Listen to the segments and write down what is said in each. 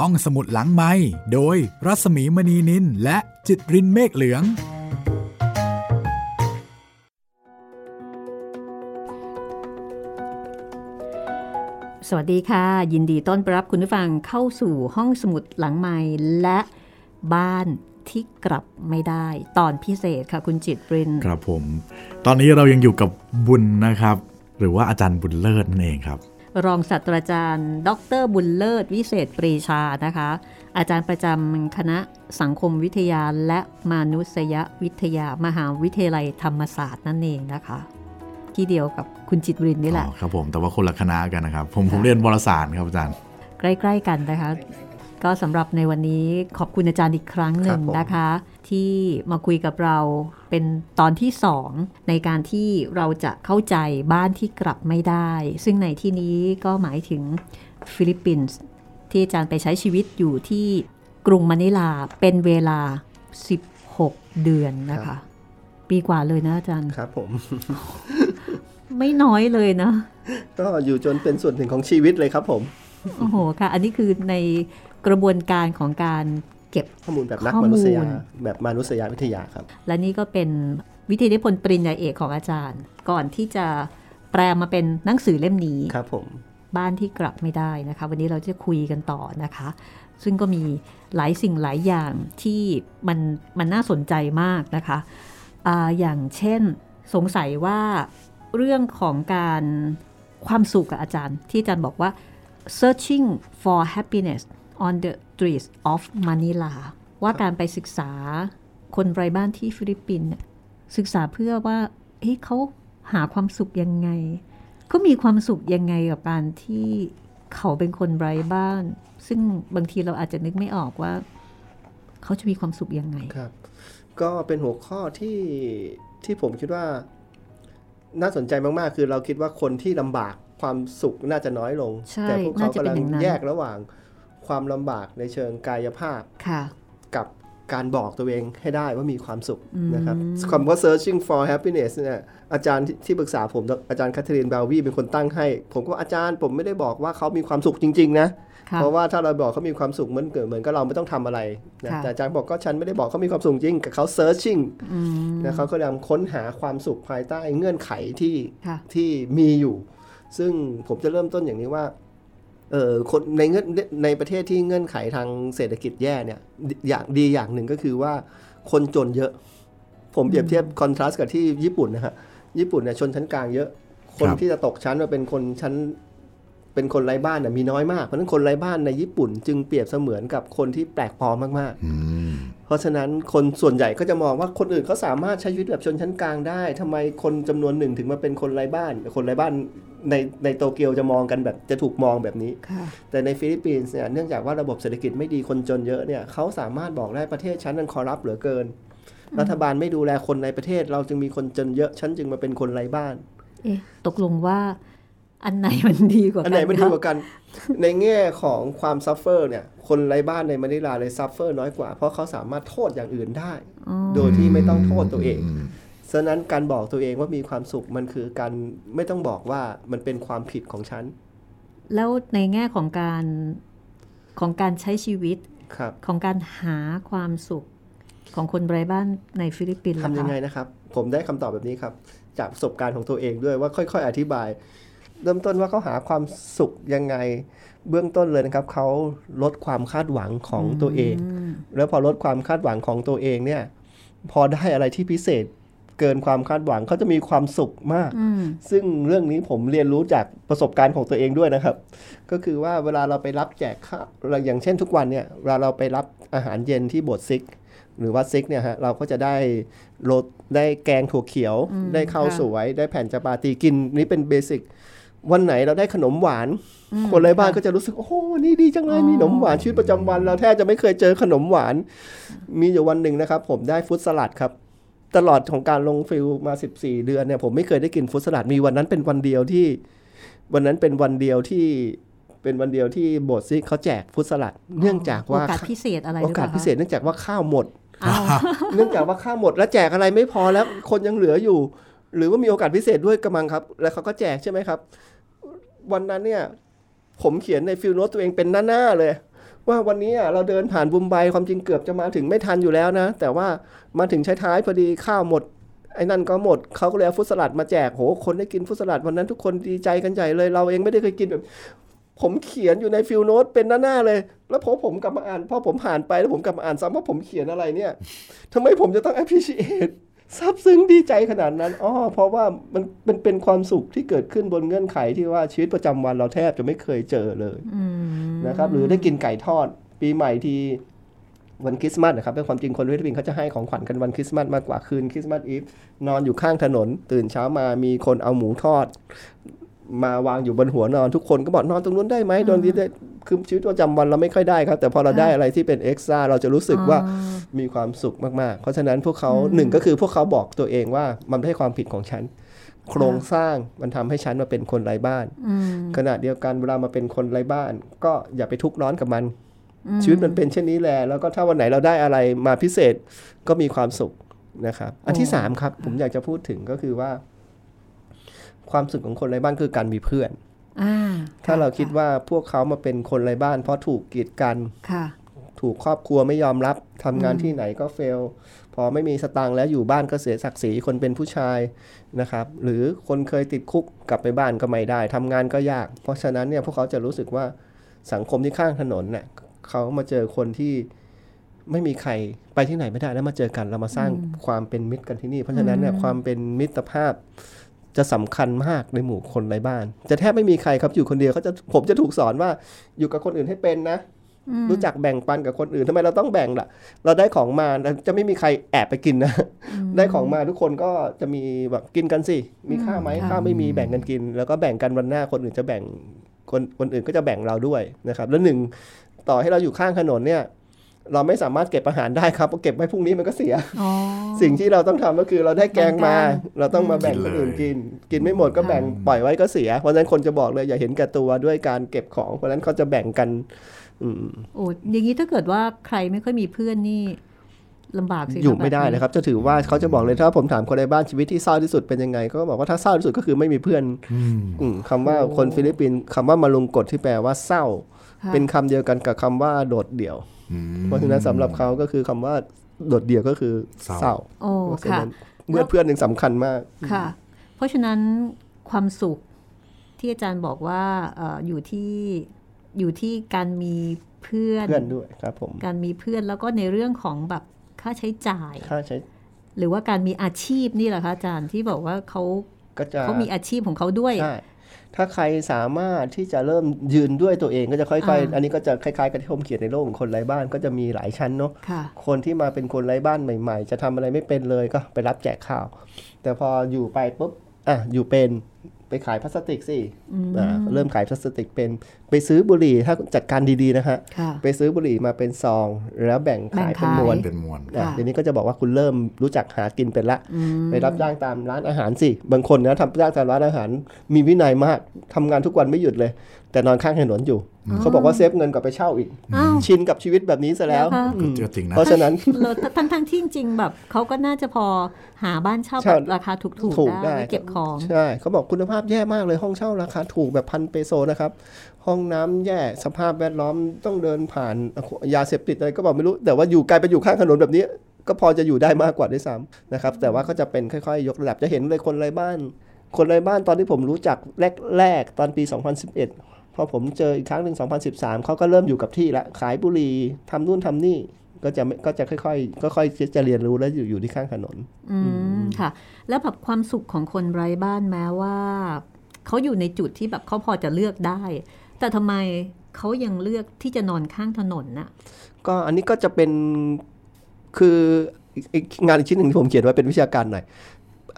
ห้องสมุดหลังไม้โดยรัสมีมณีนินและจิตรินเมฆเหลือง สวัสดีค่ะ ยินดีต้อนรับคุณผู้ฟังเข้าสู่ห้องสมุดหลังไม้และบ้านที่กลับไม่ได้ตอนพิเศษค่ะคุณจิตรินครับผม ตอนนี้เรายังอยู่กับบุญนะครับ หรือว่าอาจารย์บุญเลิศนั่นเองครับ รองศาสตราจารย์ ดรบุญเลิศวิเศษปรีชานะคะ อาจารย์ประจำคณะสังคมวิทยาและมานุษยวิทยามหาวิทยาลัยธรรมศาสตร์นั่นเองนะคะ ที่เดียวกับคุณจิตรินนี่แหละอ๋อครับผมแต่ว่าคนละคณะกันนะครับ ผมผมเรียนวารสารครับอาจารย์ ใกล้ ๆ กันนะคะ ก็สำหรับในวันนี้ขอบคุณอาจารย์อีกครั้งหนึ่งครับผมนะคะ ที่มาคุยกับเราเป็นตอนที่สองในการที่เราจะเข้าใจบ้านที่กลับไม่ได้ ซึ่งในที่นี้ก็หมายถึงฟิลิปปินส์ที่อาจารย์ไปใช้ชีวิตอยู่ที่กรุงมะนิลาเป็นเวลา 16 เดือนนะคะ ปีกว่าเลยนะอาจารย์ครับผมไม่น้อยเลยนะ ก็อยู่จนเป็นส่วนหนึ่งของชีวิตเลยครับผม โอ้โห ค่ะ อันนี้คือใน กระบวนการของการเก็บข้อมูลแบบนักข้อมูลมนุษยาแบบมนุษยวิทยาครับ และนี่ก็เป็นวิทยานิพนธ์ปริญญาเอกของอาจารย์ ก่อนที่จะแปลมาเป็นหนังสือเล่มนี้ครับผมบ้านที่กลับไม่ได้นะคะ วันนี้เราจะคุยกันต่อนะคะ ซึ่งก็มีหลายสิ่งหลายอย่างที่มันมันน่าสนใจมากนะคะอาอย่างเช่นสงสัยว่าเรื่องของการความสุขกับอาจารย์ ที่อาจารย์บอกว่า searching for happiness on the streets of Manila ว่าการไปศึกษาคนไร้บ้านที่ฟิลิปปินส์เนี่ยศึกษาเพื่อว่าเฮ้ยเขาหาความสุขยังไงเขามีความสุขยังไงกับการที่เขาเป็นคนไร้บ้าน ซึ่งบางทีเราอาจจะนึกไม่ออกว่า เขาจะมีความสุขยังไงครับ ก็เป็นหัวข้อที่ที่ผมคิดว่าน่าสนใจมาก ๆ คือเราคิดว่าคนที่ลำบากความสุขน่าจะน้อยลงใช่แต่พวกเขาน่าจะกำเป็นลังอย่างนั้นแยกระหว่าง ความลำบากในเชิงกายภาพค่ะกับการบอกตัวเองให้ได้ว่ามีความสุขอืมนะครับคำว่า searching for happiness เนี่ยอาจารย์ที่ที่ปรึกษาผมอาจารย์แคทเธอรีนบาวีเป็นคนตั้งให้ ผมก็ว่าอาจารย์ผมไม่ได้บอกว่าเขามีความสุขจริง ๆนะค่ะเพราะว่าถ้าเราบอกเขามีความสุขเหมือนเกิดเหมือนก็เราไม่ต้องทำอะไรนะค่ะแต่อาจารย์บอกก็ฉันไม่ได้บอกเขามีความสุขจริง กับเขา searching อืมนะเขาก็พยายามค้นหาความสุขภายใต้เงื่อนไขที่ค่ะที่มีอยู่ ซึ่งผมจะเริ่มต้นอย่างนี้ว่า เออคนในเงื่อนในประเทศที่เงื่อนไขทางเศรษฐกิจแย่เนี่ยอย่างดีอย่างหนึ่งก็คือว่าคนจนเยอะ ผมเปรียบเทียบคอนทราสต์กับที่ญี่ปุ่นนะฮะญี่ปุ่นเนี่ยชนชั้นกลางเยอะ คนครับที่จะตกชั้นมาเป็นคนชั้น เป็นคนไร้บ้านน่ะมีน้อยมาก เพราะฉะนั้นคนไร้บ้านในญี่ปุ่น จึงเปรียบเสมือนกับคนที่แปลกปลอมมากๆอืมเพราะฉะนั้นคนส่วนใหญ่ก็จะมองว่าคนอื่นเขาสามารถใช้ชีวิตแบบชนชั้นกลางได้ทำไมคนจำนวนหนึ่งถึงมาเป็นคนไร้บ้าน คนไร้บ้านในในโตเกียวจะมองกันแบบจะถูกมองแบบนี้ค่ะแต่ในฟิลิปปินส์เนี่ยเนื่องจากว่าระบบเศรษฐกิจไม่ดีคนจนเยอะเนี่ยเขาสามารถบอกได้ประเทศฉันนั้น corrupt เหลือเกิน รัฐบาลไม่ดูแลคนในประเทศ เราจึงมีคนจนเยอะฉันจึงมาเป็นคนไร้บ้านเอ๊ะตกลงว่า อันไหนมันดีกว่ากัอันนไหนมันดีคะกว่ากัน ในแง่ของความ suffer เนี่ย คนไร้บ้านในมะนิลาเลย suffer น้อยกว่า เพราะเขาสามารถโทษอย่างอื่นได้อ๋อโดยที่ไม่ต้องโทษตัวเองมฉะนั้นการบอกตัวเองว่ามีความสุขมันคือการไม่ต้องบอกว่ามันเป็นความผิดของฉัน แล้วในแง่ของการของการใช้ชีวิตครับของการหาความสุขของคนไร้บ้านในฟิลิปปินส์ล่ะทำยังคะไงนะครับ ผมได้คำตอบแบบนี้ครับ จากประสบการณ์ของตัวเองด้วยว่าค่อย ๆ อธิบาย เริ่มต้นว่าเขาหาความสุขยังไง เบื้องต้นเลยนะครับเขาลดความคาดหวังของตัวเองมแล้วพอลดความคาดหวังของตัวเองเนี่ย พอได้อะไรที่พิเศษเกินความคาดหวังเขาจะมีความสุขมากอืมซึ่งเรื่องนี้ผมเรียนรู้จากประสบการณ์ของตัวเองด้วยนะครับ ก็คือว่าเวลาเราไปรับแจกข้าวอย่างเช่นทุกวันเนี่ยเวลาเราไปรับอาหารเย็นที่โบสถ์ซิก หรือว่าซิกเนี่ยฮะเราก็จะได้โรตได้แกงถั่วเขียวอืมได้ข้าวค่ะสวย ได้แผ่นจาปาตีกิน นี่เป็นเบสิก วันไหนเราได้ขนมหวานอืมคนไร้บ้านค่ะก็จะรู้สึก โอ้โหนี่ดีจังเลยอ๋อมีขนมหวานชีวิตประจำวัน เราแทบจะไม่เคยเจอขนมหวาน มีอยู่วันหนึ่งนะครับ ผมได้ฟรุตสลัดครับ ตลอดของการลงฟิลมา 14 เดือนเนี่ยผมไม่เคยได้กินฟรุตสลัดมีวันนั้นเป็นวันเดียวที่ วันนั้นเป็นวันเดียวที่เป็นวันเดียวที่โบสถ์ซิกเขาแจกฟรุตสลัด เนื่องจากว่าโอกาสพิเศษอะไรหโอรือเปกาสล่าพิเศษเนื่องจากว่าข้าวหมดอ้าวเนื่องจากว่าข้าวหมดแล้วแจกอะไรไม่พอแล้วคนยังเหลืออยู่ หรือว่ามีโอกาสพิเศษด้วยกระมังครับ แล้วเขาก็แจกใช่ไหมครับ วันนั้นเนี่ย ผมเขียนใน field note ตัวเองเป็นหน้าๆเลย ว่าวันนี้เราเดินผ่านบุมไบความจริงเกือบจะมาถึงไม่ทันอยู่แล้วนะ แต่ว่ามาถึงท้ายพอดีข้าวหมดไอ้นั่นก็หมดเขาก็เลยเอาฟรุตสลัดมาแจกโหคนได้กินฟรุตสลัดวันนั้นทุกคนดีใจกันใหญ่เลย เราเองไม่ได้เคยกินแบบ ผมเขียนอยู่ใน field note เป็นหน้าๆเลย แล้วพอผมกลับมาอ่านพอผมผ่านไปแล้วผมกลับมาอ่านซ้ำว่าผมเขียนอะไรเนี่ยทำไมผมจะต้อง appreciate ซาบซึ้งดีใจขนาดนั้นอ๋อเพราะว่ามันมันเป็นความสุขที่เกิดขึ้นบนเงื่อนไขที่ว่าชีวิตประจำวันเราแทบจะไม่เคยเจอเลยอืมนะครับ หรือได้กินไก่ทอด ปีใหม่ที่วันคริสต์มาสนะครับเป็นความจริงคนฟิลิปปินส์เขาจะให้ของขวัญกันวันคริสต์มาสมากกว่าคืนคริสต์มาสอีฟนอนอยู่ข้างถนน ตื่นเช้ามามีคนเอาหมูทอด มาวางอยู่บนหัวนอนทุกคนก็บอกนอนตรงนู้นได้ไหมโดนดีได้คือชีวิตประจำวันเราไม่ค่อยได้ครับ แต่พอเราได้อะไรที่เป็น extra เราจะรู้สึกว่าอ๋อมีความสุขมากๆ เพราะฉะนั้นพวกเขาหนึ่งก็คือพวกเขาบอกตัวเองว่ามันไม่ใช่ความผิดของฉันโครงสร้างมันทำให้ฉันมาเป็นคนไร้บ้านอืมขณะเดียวกันเวลามาเป็นคนไร้บ้าน ก็อย่าไปทุกข์ร้อนกับมันอืมชีวิตมันเป็นเช่นนี้แหละแล้วก็ถ้าวันไหนเราได้อะไรมาพิเศษก็มีความสุขนะครับ อันที่สามครับ ผมอยากจะพูดถึงก็คือว่า ความสุขของคนไร้บ้านคือการมีเพื่อนอ่าถ้าเราคิดะว่าพวกเขามาเป็นคนไร้บ้าน เพราะถูกกีดกันค่ะถูกครอบครัวไม่ยอมรับทำงานที่ไหนก็เฟล พอไม่มีสตางค์แล้วอยู่บ้านก็เสียศักดิ์ศรีคนเป็นผู้ชายนะครับ หรือคนเคยติดคุกกลับไปบ้านก็ไม่ได้ทำงานก็ยาก เพราะฉะนั้นเนี่ยพวกเขาจะรู้สึกว่าสังคมที่ข้างถนนเนี่ยเขามาเจอคนที่ไม่มีใครไปที่ไหนไม่ได้แล้วมาเจอกันเรามาสร้างความเป็นมิตรกันที่นี่ เพราะฉะนั้นเนี่ยความเป็นมิตรภาพ จะสำคัญมากในหมู่คนไร้บ้าน จะแทบไม่มีใครครับอยู่คนเดียวเขาจะผมจะถูกสอนว่าอยู่กับคนอื่นให้เป็นนะรู้จักแบ่งปันกับคนอื่นทำไมเราต้องแบ่งล่ะ เราได้ของมาจะไม่มีใครแอบไปกินนะ ได้ของมาทุกคนก็จะมีแบบกินกันสิ มีข้าวไหมค่ะข้าวไม่มีแบ่งกันกิน แล้วก็แบ่งกันวันหน้าคนอื่นจะแบ่งคนคนอื่นก็จะแบ่งเราด้วยนะครับ แล้วหนึ่งต่อให้เราอยู่ข้างถนนเนี่ย เราไม่สามารถเก็บอาหารได้ครับเพราะเก็บไว้พรุ่งนี้มันก็เสียอ๋อสิ่งที่เราต้องทำก็คือเราได้แกงมาแบ่งกันเราต้องมาแบ่งกินคเลยนอื่นกิน กินไม่หมดก็แบ่งค่ะปล่อยไว้ก็เสีย เพราะฉะนั้นคนจะบอกเลยอย่าเห็นแก่ตัวด้วยการเก็บของ เพราะฉะนั้นเขาจะแบ่งกันอืมโอ้อย่างนี้ถ้าเกิดว่าใครไม่ค่อยมีเพื่อนนี่ลำบากสิอยู่ไม่ได้แบบนะครับ จะถือว่าเขาจะบอกเลยถ้าผมถามคนในบ้านชีวิตที่เศร้าที่สุดเป็นยังไงก็บอกว่าถ้าเศร้าที่สุดก็คือไม่มีเพื่อนอืมอืมคำว่าคนฟิลิปปินส์คำว่า malungkot ที่แปลว่าเศร้าค่ะเป็นคำเดียวกันกับคำว่าโดดเดี่ยวอืม เพราะฉะนั้นสำหรับเขาก็คือคำว่าโดดเดี่ยวก็คือเศร้าโอ้เพราะฉะค่ะนั้นเมื่อเพื่อนหนึ่งสำคัญมากค่ะ เพราะฉะนั้นความสุขที่อาจารย์บอกว่าเอ่ออยู่ที่อยู่ที่การมีเพื่อนเพื่อนด้วยครับผมการมีเพื่อนแล้วก็ในเรื่องของแบบค่าใช้จ่ายค่าใช้ หรือว่าการมีอาชีพนี่แหละคะอาจารย์ที่บอกว่าเขาก็จะเขามีอาชีพของเขาด้วยใช่ ถ้าใครสามารถที่จะเริ่มยืนด้วยตัวเองก็จะค่อยอ่าๆอันนี้ก็จะคล้ายๆ กับที่ผมเขียนในโลกของคนไร้บ้านก็จะมีหลายชั้นเนาะค่ะคนที่มาเป็นคนไร้บ้านใหม่ ๆ จะทำอะไรไม่เป็นเลยก็ไปรับแจกข้าว แต่พออยู่ไปปุ๊บอะอยู่เป็นไปขายพลาสติกสิอ่าเริ่มขายพลาสติกเป็นไปซื้อบุหรี่ถ้าจัดการดีๆนะฮะค่ะไปซื้อบุหรี่มาเป็นซอง แล้วแบ่งขายแบ่งเป็นขายมวนเป็นมวลอะค่ะเดี๋ยวนี้ก็จะบอกว่าคุณเริ่มรู้จักหากินเป็นละไปรับจ้างตามร้านอาหารสิบางคนนะทำจ้างตามร้านอาหาร มีวินัยมากทำงานทุกวันไม่หยุดเลย แต่นอนข้างถนนอยู่ เขาบอกว่าเซฟเงินกว่าไปเช่าอีกอ้าวชินกับชีวิตแบบนี้ซะแล้วเหรอคะอืมก็จริงนะเพราะฉะนั้นแล้วทั้งทั้งๆที่จริงๆแบบเขาก็น่าจะพอหาบ้านเช่าเช่าแบบราคาถูกถูกๆได้ได้ไว้เก็บของใช่เขาบอกคุณภาพแย่มากเลยห้องเช่าราคาถูกแบบพันเปโซนะครับห้องน้ำแย่สภาพแวดล้อมต้องเดินผ่านยาเสพติดอะไรก็บอกไม่รู้ แต่ว่าอยู่ไกลไปอยู่ข้างถนนแบบนี้ ก็พอจะอยู่ได้มากกว่าด้วยซ้ำนะครับ แต่ว่าก็จะเป็นค่อยๆ ยกระดับจะเห็นเลยคนไร้บ้าน คนไร้บ้านตอนที่ผมรู้จักแรกๆตอนปี 2011 พอผมเจออีกครั้งหนึ่ง2013 เขาก็เริ่มอยู่กับที่ละขายบุหรี่ทำนู่นทำนี่ก็จะไม่ก็จะค่อยๆค่อยๆจะเรียนรู้แล้วอยู่อยู่ที่ข้างถนน อืมค่ะ แล้วแบบความสุขของคนไร้บ้านแม้ว่าเขาอยู่ในจุดที่แบบเขาพอจะเลือกได้ แต่ทำไมเขายังเลือกที่จะนอนข้างถนนน่ะ ก็อันนี้ก็จะเป็นคืออีกอีกงานอีกชิ้นหนึ่งที่ผมเขียนไว้เป็นวิชาการหน่อย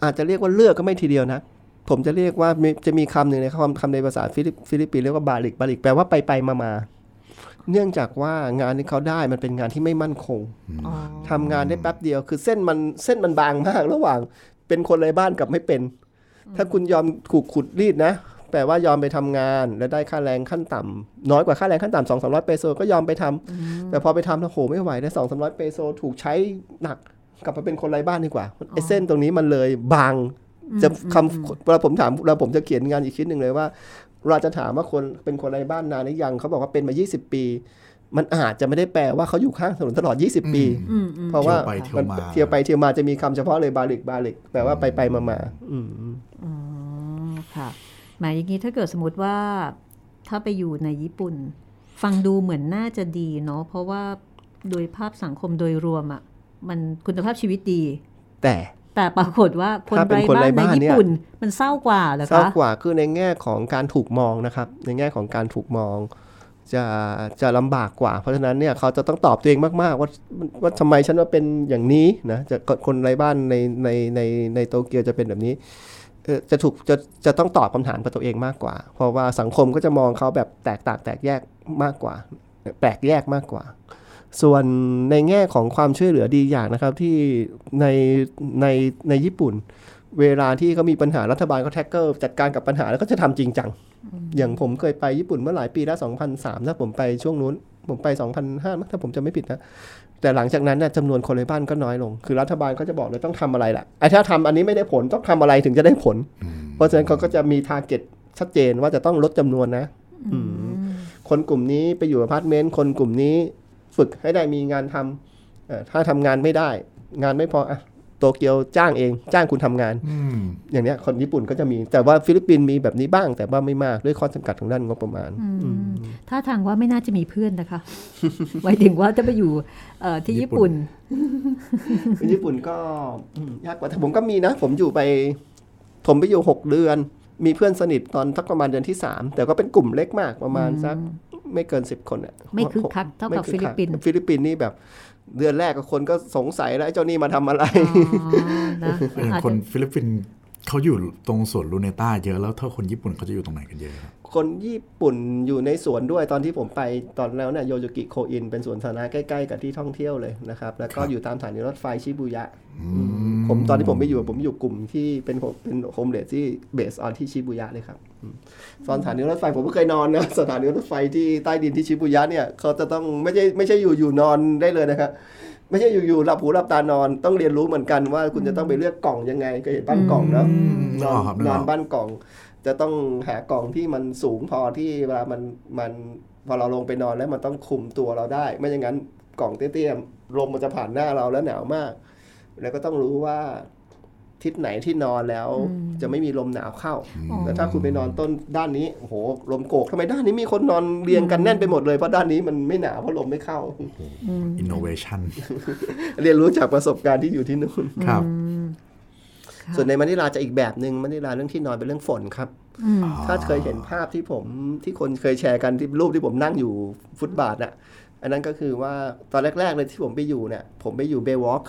อาจจะเรียกว่าเลือกก็ไม่ทีเดียวนะผมจะเรียกว่ามีจะมีคำหนึ่งในคำคำในภาษาฟิลิปฟิลิปปินส์เรียกว่า balik-balik แปลว่าไปไปมามาเนื่องจากว่างานที่เขาได้มันเป็นงานที่ไม่มั่นคงอ๋อทำงานได้แป๊บเดียว คือเส้นมันเส้นมันบางมาก ระหว่างเป็นคนไร้บ้านกับไม่เป็น ถ้าคุณยอมถูกขูดรีดนะ แปลว่ายอมไปทำงานแล้วได้ค่าแรงขั้นต่ำน้อยกว่าค่าแรงขั้นต่ำสองสามร้อยเปโซก็ยอมไปทำแต่พอไปทำแล้วโหไม่ไหวได้สองสามร้อยเปโซถูกใช้หนักกลับมาเป็นคนไร้บ้านดีกว่าไอ้เส้นตรงนี้มันเลยบางจะคำเวลาผมถามเวลาผมจะเขียนงานอีกชิ้นหนึ่งเลยว่า เราจะถามว่าคนเป็นคนไร้บ้านนานหรือยังเขาบอกว่าเป็นมา 20 ปี มันอาจจะไม่ได้แปลว่าเขาอยู่ข้างถนนตลอด 20 ปีอืมอืมเพราะว่าเที่ยวไปเที่ยวมันมาเที่ยวไปเที่ยวมาจะมีคำเฉพาะเลยบาลิกบาลิกแปลว่าไปไปมามาอืมอ๋อค่ะ หมายอย่างนี้ถ้าเกิดสมมติว่าถ้าไปอยู่ในญี่ปุ่น ฟังดูเหมือนน่าจะดีเนาะเพราะว่าโดยภาพสังคมโดยรวมอะ่ะมันคุณภาพชีวิตดี แต่แต่ปรากฏว่าคนถ้าเป็นไร้คนบ้าไร้นในบ้านญี่เนี่ยปุ่น มันเศร้ากว่าเหรอเศร้าคะกว่าคือในแง่ของการถูกมองนะครับ ในแง่ของการถูกมอง จะจะลำบากกว่า เพราะฉะนั้นเนี่ยเขาจะต้องตอบตัวเองมากๆ ว่าว่าทำไมฉันว่าเป็นอย่างนี้นะจะคนไร้บ้านในในในในโตเกียวจะเป็นแบบนี้เอ่อ จะถูกจะจะต้องตอบคำถามกับตัวเองมากกว่า เพราะว่าสังคมก็จะมองเขาแบบแตกต่างแตกแยกมากกว่า แปลกแยกมากกว่า ส่วนในแง่ของความช่วยเหลือดีอย่างนะครับที่ในในในญี่ปุ่น เวลาที่เขามีปัญหารัฐบาลก็ tackle จัดการกับปัญหาแล้วก็จะทำจริงจัง อย่างผมเคยไปญี่ปุ่นเมื่อหลายปีแล้ว2003ถ้าผมไปช่วงนู้นผมไป 2005มั้งถ้าผมจะไม่ผิดนะ แต่หลังจากนั้นเนี่ยจำนวนคนไร้บ้านก็น้อยลง คือรัฐบาลก็จะบอกเลยต้องทำอะไรล่ะไอ้ถ้าทำอันนี้ไม่ได้ผลต้องทำอะไรถึงจะได้ผล เพราะฉะนั้นเขาก็จะมี targetชัดเจนว่าจะต้องลดจำนวนนะอืมคนกลุ่มนี้ไปอยู่อพาร์ตเมนต์คนกลุ่มนี้ฝึกให้ได้มีงานทำเอ่อถ้าทำงานไม่ได้ งานไม่พออะ โตเกียวจ้างเองจ้างคุณทำงานอืมอย่างเนี้ยคนญี่ปุ่นก็จะมี แต่ว่าฟิลิปปินส์มีแบบนี้บ้าง แต่ว่าไม่มากด้วยข้อจำกัดทางด้านงบประมาณอืมท่าทางว่าไม่น่าจะมีเพื่อนนะคะหมายถึงว่าจะไปอยู่เอ่อที่ญี่ปุ่นญี่ปุ่นก็อืมยากกว่าแต่ผมก็มีนะ ผมอยู่ไป ผมไปอยู่หกเดือน มีเพื่อนสนิทตอนสักประมาณเดือนที่สามแต่ก็เป็นกลุ่มเล็กมากประมาณสักไม่เกินสิบคนอะไม่คึกคักเท่ากับไม่คึฟิลิปปินส์คักฟิลิปปินส์นี่แบบ เดือนแรกก็คนก็สงสัยแล้วไอ้เจ้านี่มาทำอะไรอ๋อนะเอออาจคนจะฟิลิปปินส์ เขาอยู่ตรงสวนลูเนต้าเยอะแล้วถ้าคนญี่ปุ่นเขาจะอยู่ตรงไหนกันเยอะครับคนญี่ปุ่นอยู่ในสวนด้วยตอนที่ผมไปตอนแล้วเนี่ยโยโยกิโคเอ็นเป็นสวนสาธารณะใกล้ๆกับที่ท่องเที่ยวเลยนะครับ แล้วก็อยู่ตามสถานีรถไฟชิบูยะผมตอนที่ผมไปอยู่ผมอยู่กลุ่มที่เป็นเป็นโฮมเลสที่เบสออนที่ชิบูยะเลยครับอืมตอนสถานีรถไฟผมก็เคยนอนนะสถานีรถไฟที่ใต้ดินที่ชิบูยะเนี่ยเขาจะต้องไม่ใช่ไม่ใช่อยู่อยู่นอนได้เลยนะครับ ไม่ใช่อยู่ๆหลับหูหลับตานอนต้องเรียนรู้เหมือนกันว่าคุณจะต้องไปเลือกกล่องยังไงก็เห็นบ้านกล่องเนาะนึนกออนอกครับนึกนอออนกบ้านกล่อง จะต้องหากล่องที่มันสูงพอที่เวลามันมันพอเราลงไปนอนแล้วมันต้องคุมตัวเราได้ ไม่อย่างนั้นกล่องเตี้ยๆลมมันจะผ่านหน้าเราแล้วหนาวมาก แล้วก็ต้องรู้ว่า ทิศไหนที่นอนแล้วจะไม่มีลมหนาวเข้า แต่ถ้าคุณไปนอนต้นด้านนี้โอ้โหลมโกกทำไมด้านนี้มีคนนอนเรียงกันแน่นไปหมดเลยเพราะด้านนี้มันไม่หนาวเพราะลมไม่เข้าอินโนเวชันเรียนรู้จากประสบการณ์ที่อยู่ที่นู่นครับค่ะส่วนในมะนิลาจะอีกแบบหนึ่งมะนิลาเรื่องที่นอนเป็นเรื่องฝนครับอืมถ้าเคยเห็นภาพที่ผมที่คนเคยแชร์กันที่รูปที่ผมนั่งอยู่ฟุตบาทอะ อันนั้นก็คือว่าตอนแรก ๆเลยที่ผมไปอยู่เนี่ย ผมไปอยู่เบย์วอล์ก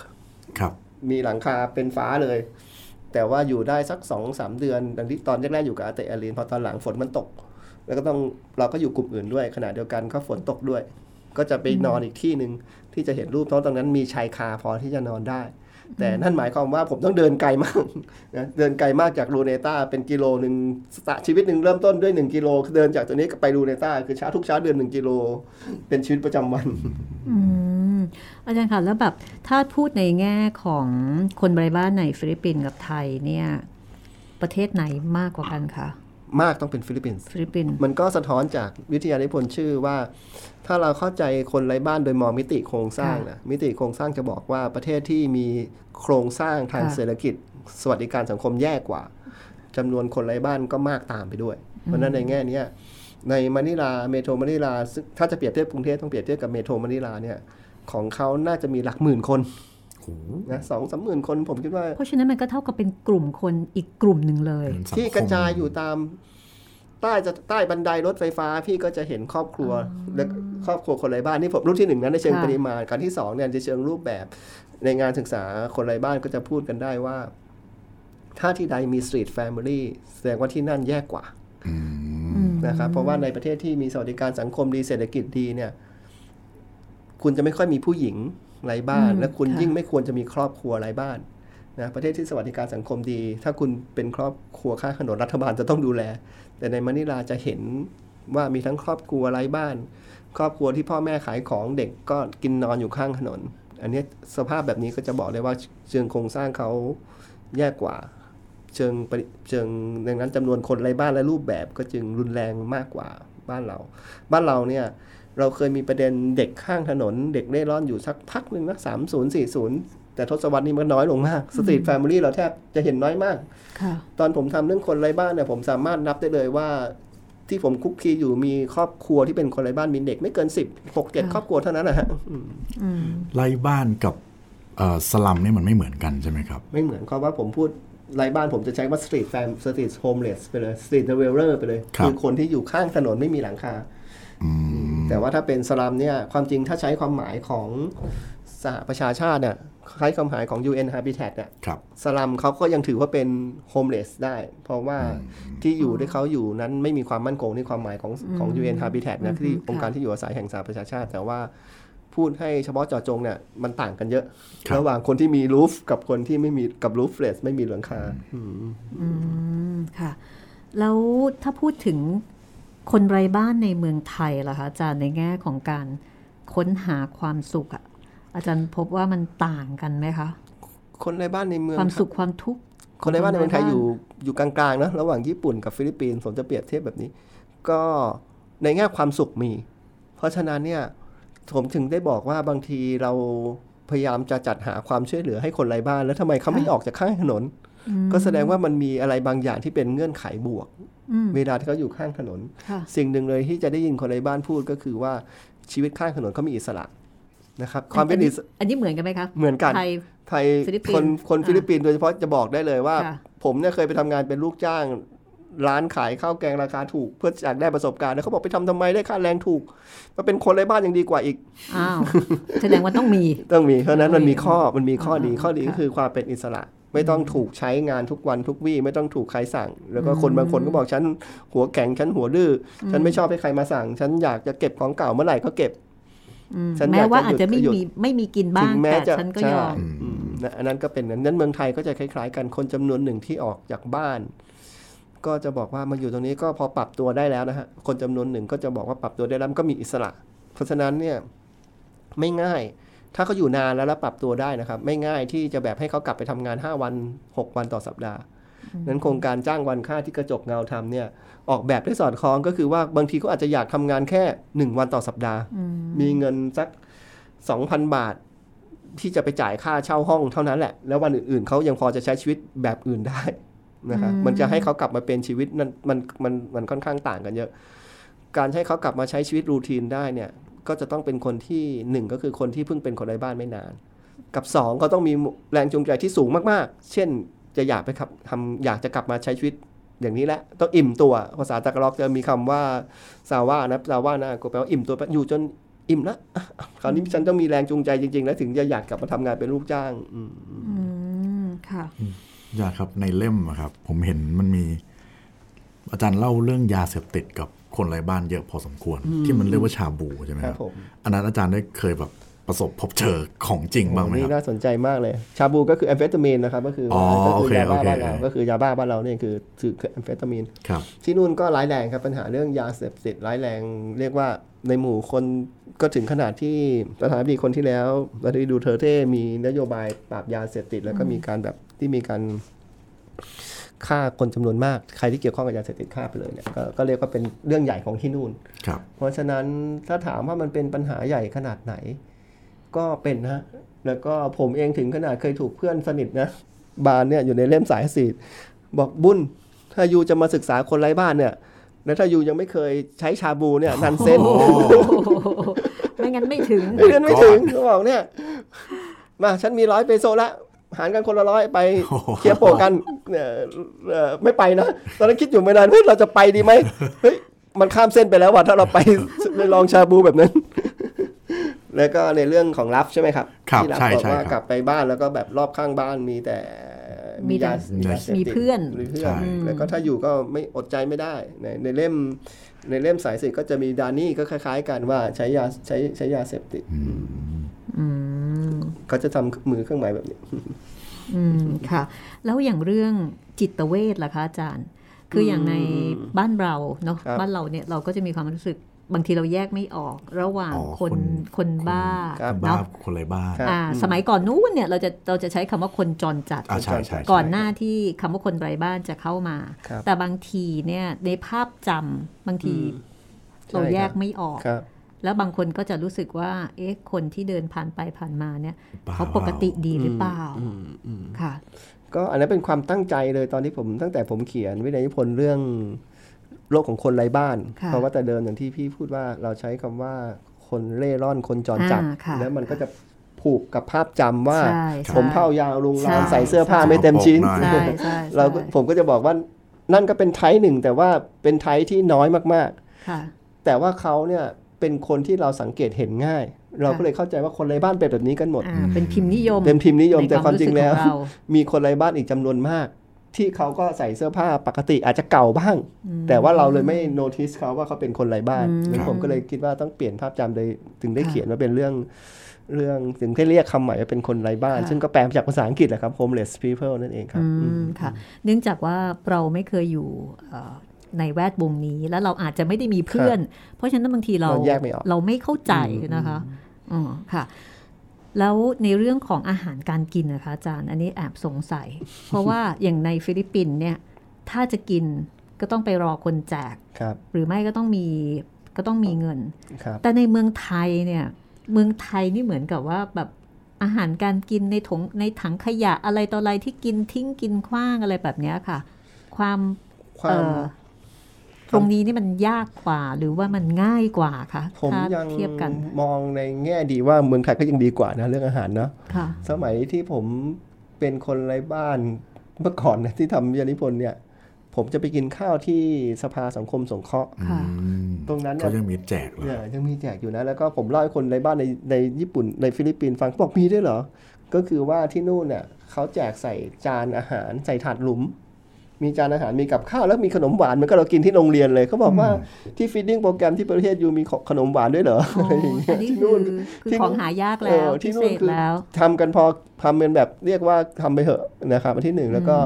ครับ มีหลังคาเป็นฟ้าเลย แต่ว่าอยู่ได้สักสองสามเดือน ดังที่ตอนแรกๆอยู่กับอาเตอารีนพอตอนหลังฝนมันตก แล้วก็ต้องเราก็อยู่กลุ่มอื่นด้วยขณะเดียวกันก็ฝนตกด้วย ก็จะไปนอนอีกที่หนึ่งที่จะเห็นรูปเพราะตรงนั้นมีชายคาพอที่จะนอนได้ แต่นั่นหมายความว่าผมต้องเดินไกลมากนะเดินไกลมากจากลูเนต้าเป็นกิโลหนึ่งสตะชีวิตหนึ่งเริ่มต้นด้วย1กิโลเดินจากตัวนี้ไปลูเนต้าคือเช้าทุกเช้าเดิน1กิโลเป็นชีวิตประจำวัน อืมอาจารย์ค่ะแล้วแบบถ้าพูดในแง่ของคนไร้บ้านในฟิลิปปินส์กับไทยเนี่ยประเทศไหนมากกว่ากันคะมากต้องเป็นฟิลิปปินส์ฟิลิปปินส์มันก็สะท้อนจากวิทยานิพนธ์ชื่อว่า ถ้าเราเข้าใจคนไร้บ้านโดยมองมิติโครงสร้างนะมิติโครงสร้างจะบอกว่าประเทศที่มีโครงสร้างทางเศรษฐกิจ สวัสดิการสังคมแย่กว่าจำนวนคนไร้บ้านก็มากตามไปด้วย เพราะฉะนั้นในแง่เนี้ยในมะนิลาเมโทรมะนิลาซึ่งถ้าจะเปรียบเทียบกรุงเทพต้องเปรียบเทียบกับเมโทรมะนิลาเนี่ย ของเขาน่าจะมีหลักหมื่นคนโอ้โหนะสองสามหมื่นคนผมคิดว่า เพราะฉะนั้นมันก็เท่ากับเป็นกลุ่มคนอีกกลุ่มหนึ่งเลยเป็นสังคมที่กระจายอยู่ตามใต้จะใต้บันไดรถไฟฟ้า พี่ก็จะเห็นครอบครัวและครอบครัวคนไร้บ้านนี่ผมรูปที่หนึ่งนะในเชิงค่ะปริมาณการที่สองเนี่ยในเชิงรูปแบบ ในงานศึกษาคนไร้บ้านก็จะพูดกันได้ว่า ถ้าที่ใดมี street family แสดงว่าที่นั่นแย่กว่าอืมอืมนะครับเพราะว่าในประเทศที่มีสวัสดิการสังคมดีเศรษฐกิจดีเนี่ย คุณจะไม่ค่อยมีผู้หญิงไร้บ้านอืมและคุณค่ะยิ่งไม่ควรจะมีครอบครัวไร้บ้านนะประเทศที่สวัสดิการสังคมดี ถ้าคุณเป็นครอบครัวข้างถนนรัฐบาลจะต้องดูแล แต่ในมะนิลาจะเห็นว่ามีทั้งครอบครัวไร้บ้าน ครอบครัวที่พ่อแม่ขายของเด็กก็กินนอนอยู่ข้างถนน อันเนี้ยสภาพแบบนี้ก็จะบอกเลยว่าเชิงโครงสร้างเขาแย่กว่า เชิงปริเชิงดังนั้นจำนวนคนไร้บ้านและรูปแบบก็จึงรุนแรงมากกว่าบ้านเรา บ้านเราเนี่ย เราเคยมีประเด็นเด็กข้างถนน เด็กเล่ร่อนอยู่สักพักหนึ่งนะสามศูนย์สี่ศูนย์แต่ทศวรรษนี้มันน้อยลงมากสตรีทแฟมิลี่เราแทบจะเห็นน้อยมากค่ะตอนผมทำเรื่องคนไร้บ้านเนี่ยผมสามารถนับได้เลยว่า ที่ผมคลุกคลีอยู่มีครอบครัวที่เป็นคนไร้บ้านมีเด็กไม่เกินสิบหกเจ็ดค่ะครอบครัวเท่านั้นนะฮะอืมอืมไร้บ้านกับเอ่อสลัมนี่มันไม่เหมือนกันใช่ไหมครับ ไม่เหมือนเพราะว่าผมพูดไร้บ้านผมจะใช้ว่า street fam street homeless ไปเลย street dweller ไปเลยครับอคนที่อยู่ข้างถนนไม่มีหลังคาอืม แต่ว่าถ้าเป็นสลัมเนี่ยความจริงถ้าใช้ความหมายของสหประชาชาติเนี่ยคล้ายความหมายของ UN Habitat เนี่ยครับสลัมเขาก็ยังถือว่าเป็นโฮมเลสได้ เพราะว่าที่อยู่ที่เขาอยู่นั้นไม่มีความมั่นคงในความหมายของของ UN Habitat นะที่องค์การที่อยู่อาศัยแห่งสหประชาชาติ แต่ว่าพูดให้เฉพาะเจาะจงเนี่ยมันต่างกันเยอะครับระหว่างคนที่มีรูฟกับคนที่ไม่มีกับรูฟเลสไม่มีหลังคาอืมอืมค่ะ แล้วถ้าพูดถึง คนไร้บ้านในเมืองไทยล่ะคะอาจารย์ในแง่ของการค้นหาความสุขอะอาจารย์พบว่ามันต่างกันไหมคะ คนในบ้านในเมืองความสุขความทุกข์คนในบ้านในเมืองไทยคนในอบ้านยู่อยู่กลางๆนะระหว่างญี่ปุ่นกับฟิลิปปินส์ผมจะเปรียบเทียบแบบนี้ ก็ในแง่ความสุขมี เพราะฉะนั้นเนี่ยผมถึงได้บอกว่าบางทีเราพยายามจะจัดหาความช่วยเหลือให้คนไร้บ้านแล้วทำไมเขาไม่ออกจากข้างถนน ก็แสดงว่ามันมีอะไรบางอย่างที่เป็นเงื่อนไขบวกอืมเวลาที่เขาอยู่ข้างถนนค่ะสิ่งหนึ่งเลยที่จะได้ยินคนไร้บ้านพูดก็คือว่าชีวิตข้างถนนเขามีอิสระนะครับความเป็นอิสระอันนี้เหมือนกันไหมคะเหมือนกันไทยไทยฟิลิปปินส์คนคนอ่าฟิลิปปินส์โดยเฉพาะจะบอกได้เลยว่าค่ะผมเนี่ยเคยไปทำงานเป็นลูกจ้าง ร้านขายข้าวแกงราคาถูก เพื่ออยากได้ประสบการณ์แล้วเขาบอกไปทำทำไมได้ค่าแรงถูกมาเป็นคนไร้บ้านยังดีกว่าอีกอ้าวแสดงว่าต้องมีต้องมีเพราะฉะนั้นมันมีข้อมันมีข้อดีอ่าข้อดีก็ค่ะคือความเป็นอิสระ ไม่ต้องถูกใช้งานทุกวันทุกวี่ไม่ต้องถูกใครสั่ง แล้วก็คนบางคนก็บอกฉันหัวแข็งฉันหัวดื้ออฉันไม่ชอบให้ใครมาสั่ง ฉันอยากจะเก็บของเก่าเมื่อไหร่ก็เก็บอืมฉันแม้ว่าอยากจะอาจจะไม่หยุดมีไม่มีกินบ้างถึงแม้แต่จะฉันก็ใช่ยอมอืมนะอันนั้นก็เป็นนั้นนั้นเมืองไทยก็จะคล้าย ๆ กันคนจำนวนหนึ่งที่ออกจากบ้าน ก็จะบอกว่ามาอยู่ตรงนี้ก็พอปรับตัวได้แล้วนะฮะคนจำนวนหนึ่งก็จะบอกว่าปรับตัวได้แล้วก็มีอิสระ เพราะฉะนั้นเนี่ยไม่ง่าย ถ้าเขาอยู่นานแล้วแล้วปรับตัวได้นะครับ ไม่ง่ายที่จะแบบให้เขากลับไปทำงาน 5 วัน 6 วันต่อสัปดาห์นั้นโครงการจ้างวันค่าที่กระจกเงาทำเนี่ยออกแบบได้สอดคล้องก็คือว่าบางทีก็อาจจะอยากทำงานแค่ 1 วันต่อสัปดาห์ มีเงินสัก 2,000 บาทที่จะไปจ่ายค่าเช่าห้องเท่านั้นแหละ แล้ววันอื่นๆเขายังพอจะใช้ชีวิตแบบอื่นได้นะครับมันจะให้เขากลับมาเป็นชีวิตนั้นมันมันมันค่อนข้างต่างกันเยอะ การให้เขากลับมาใช้ชีวิตรูทีนได้เนี่ย ก็จะต้องเป็นคนที่หนึ่งก็คือคนที่เพิ่งเป็นคนไร้บ้านไม่นาน กับสองเขาต้องมีแรงจูงใจที่สูงมากๆ เช่นจะอยากไปขับทำอยากจะกลับมาใช้ชีวิตอย่างนี้แหละต้องอิ่มตัวภาษาตะกร้อกจะมีคำว่าซาว่านะซาว่านะก็แปลว่าอิ่มตัวอยู่จนอิ่มละอะคราวนี้ฉันต้องมีแรงจูงใจจริง ๆ แล้วถึงจะอยากกลับมาทำงานเป็นลูกจ้างอืมอืมค่ะอยากครับในเล่มอะครับ ผมเห็นมันมี อาจารย์เล่าเรื่องยาเสพติดกับ คนไร้บ้านเยอะพอสมควร ที่มันเรียกว่าชาบูใช่ไหมคครัรับบผมอันนั้นอาจารย์ได้เคยแบบประสบพบเจอของจริงบ้างไหมโอ้คนี่รับน่าสนใจมากเลย ชาบูก็คือแอมเฟตามีนนะครับก็คือออก็โอเคยาบ้าโอเคบ้านเราก็คือยาบ้าบ้านเราเนี่ยคือคือแอมเฟตามีนครับที่นู่นก็ร้ายแรงครับปัญหาเรื่องยาเสพติดร้ายแรง เรียกว่าในหมู่คนก็ถึงขนาดที่ประธานาธิบดีคนที่แล้วประธานาธิบดีดูเทอร์เต้มีนโยบายปราบยาเสพติด แล้วก็มีการแบบที่มีการ ฆ่าคนจำนวนมากใครที่เกี่ยวข้องกับยาเสพติดฆ่าไปเลยเนี่ยก็ก็เรียกว่าเป็นเรื่องใหญ่ของที่นู่นครับเพราะฉะนั้นถ้าถามว่ามันเป็นปัญหาใหญ่ขนาดไหน ก็เป็นนะแล้วก็ผมเองถึงขนาดเคยถูกเพื่อนสนิทนะบานเนี่ยอยู่ในเล่มสายสีดบอกบุญถ้ายูจะมาศึกษาคนไร้บ้านเนี่ยแล้วถ้ายูยังไม่เคยใช้ชาบูเนี่ยนันเซนโอ้โหไม่งั้นไม่ถึงเรียนไม่ถึงเขาบอกเนี่ยมาฉันมีร้อยเปโซละ หารกันคนละร้อยไปโอ้โหเคลียร์โปะกันเนี่ยเอ่อไม่ไปนะตอนนั้นคิดอยู่ไม่นานเฮ้ยเราจะไปดีไหมเฮ้ยมันข้ามเส้นไปแล้วว่ะถ้าเราไปไปลองชาบูแบบนั้น แล้วก็ในเรื่องของรับใช่ไหมครับครับที่รับใช่บอกใช่ว่าครับกลับไปบ้านแล้วก็แบบรอบข้างบ้านมีแต่มีแต่ยาาสพติดมีเพื่อนมีเพื่อใช่นแล้วก็ถ้าอยู่ก็ไม่อดใจไม่ได้ในในเล่มในเล่มสายสิก็จะมีดานี่ก็คล้าย ๆ กันว่าใช้ยาใช้ใช้ยาเสพติดอืม เขาจะทำมือเครื่องหมายแบบนี้ อืมค่ะ แล้วอย่างเรื่องจิตเวชล่ะคะอาจารย์ คืออย่างในบ้านเราเนาะครับบ้านเราเนี่ยเราก็จะมีความรู้สึกบางทีเราแยกไม่ออกระหว่างอ๋อคนคนคนบ้าครับบ้าเนาะคนไร้บ้านครับอ่าสมัยก่อนนู้นเนี่ยเราจะเราจะใช้คำว่าคนจรจัดอ่าใช่ใช่ใช่ก่อนหน้าที่คำว่าคนไร้บ้านจะเข้ามาครับแต่บางทีเนี่ยในภาพจำบางทีใช่เราแยกครับไม่ออกครับ แล้วบางคนก็จะรู้สึกว่า เอ๊ะ คนที่เดินผ่านไปผ่านมาเนี่ยปล่เขาปกติดีหรือเปล่าอืมอืมค่ะ ก็อันนั้นเป็นความตั้งใจเลยตอนที่ผมตั้งแต่ผมเขียนวินัยนิพนธ์เรื่องโลกของคนไร้บ้านค่ะเพราะว่าแต่เดิมอย่างที่พี่พูดว่าเราใช้คำว่าคนเร่ร่อนคนจรจัดอ่าค่ะแล้วมันก็จะผูกกับภาพจำว่าใช่ผมเผ่ายาวลุงลานใช่ใส่เสื้อผ้าไม่เต็มชิ้นใช่ใช่ใช่เราก็ผมก็จะบอกว่านั่นก็เป็นไทป์หนึ่งแต่ว่าเป็นไทป์ที่น้อยมากค่ะๆแต่ว่าเขาเนี่ย เป็นคนที่เราสังเกตเห็นง่าย เราก็เลยเข้าใจว่าคนไร้บ้านเป็นแบบนี้กันหมดอ่าเป็นพิมพ์นิยม เป็นพิมพ์นิยมในแต่ความจริงแล้วรู้สึกของเมีคนไร้บ้านอีกจำนวนมาก ที่เขาก็ใส่เสื้อผ้าปกติอาจจะเก่าบ้าง แต่ว่าเราเลยไม่โน้ติสเขาว่าเขาเป็นคนไร้บ้านอืมแล้วผมก็เลยคิดว่าต้องเปลี่ยนภาพจำเลยถึงได้เขียนว่าเป็นเรื่องเรื่องถึงได้เรียกคำใหม่ว่าเป็นคนไร้บ้านค่ะซึ่งก็แปลมาจากภาษาอังกฤษแหละครับ homeless people นั่นเองครับอือืมมค่ะ เนื่องจากว่าเราไม่เคยอยู่เอ่อ ในแวดวงนี้ แล้วเราอาจจะไม่ได้มีเพื่อน เพราะฉะนั้นบางทีเราเราแยกไม่ออกเราไม่เข้าใจนะคะอ๋อค่ะ แล้วในเรื่องของอาหารการกินนะคะอาจารย์ อันนี้แอบสงสัย เพราะว่าอย่างในฟิลิปปินส์เนี่ย ถ้าจะกินก็ต้องไปรอคนแจกครับหรือไม่ก็ต้องมีก็ต้องมีเงินครับแต่ในเมืองไทยเนี่ย เมืองไทยนี่เหมือนกับว่าแบบอาหารการกินในถงในถังขยะอะไรต่ออะไรที่กินทิ้งกินขว้างอะไรแบบเนี้ยค่ะ ความความเอ่อ ตรงนี้นี่มันยากกว่าหรือว่ามันง่ายกว่าคะผมถ้ายังเทียบกันมองในแง่ดีว่าเมืองไทยก็ยังดีกว่านะเรื่องอาหารเนาะค่ะสมัยที่ผมเป็นคนไร้บ้านเมื่อก่อนนะที่ทำยานิพนธ์เนี่ย ผมจะไปกินข้าวที่สภาสังคมสงเคราะห์ค่ะอืมตรงนั้นเนี่ยเขายังมีแจกเหรอเนี่ยยังมีแจกอยู่นะ แล้วก็ผมเล่าให้คนไร้บ้านในในญี่ปุ่นในฟิลิปปินส์ฟังเขาบอกมีด้วยเหรอ ก็คือว่าที่นู่นเนี่ยเขาแจกใส่จานอาหารใส่ถาดหลุม มีจานอาหารมีกับข้าวแล้วมีขนมหวานเหมือนกับเรากินที่โรงเรียนเลยเขาบอกว่าที่ฟีดดิ้งโปรแกรมที่ประเทศยูมีขนมหวานด้วยเหรออ๋ออะไรอย่างเงี้อัยนนี้ที่คือนู่นคือที่ขนู่อนงหายากเอแล้วอพิที่เศนู่นษคือแล้วทำกันพอทำเป็นแบบเรียกว่าทำไปเถอะนะครับอันที่หนึ่งแล้วก็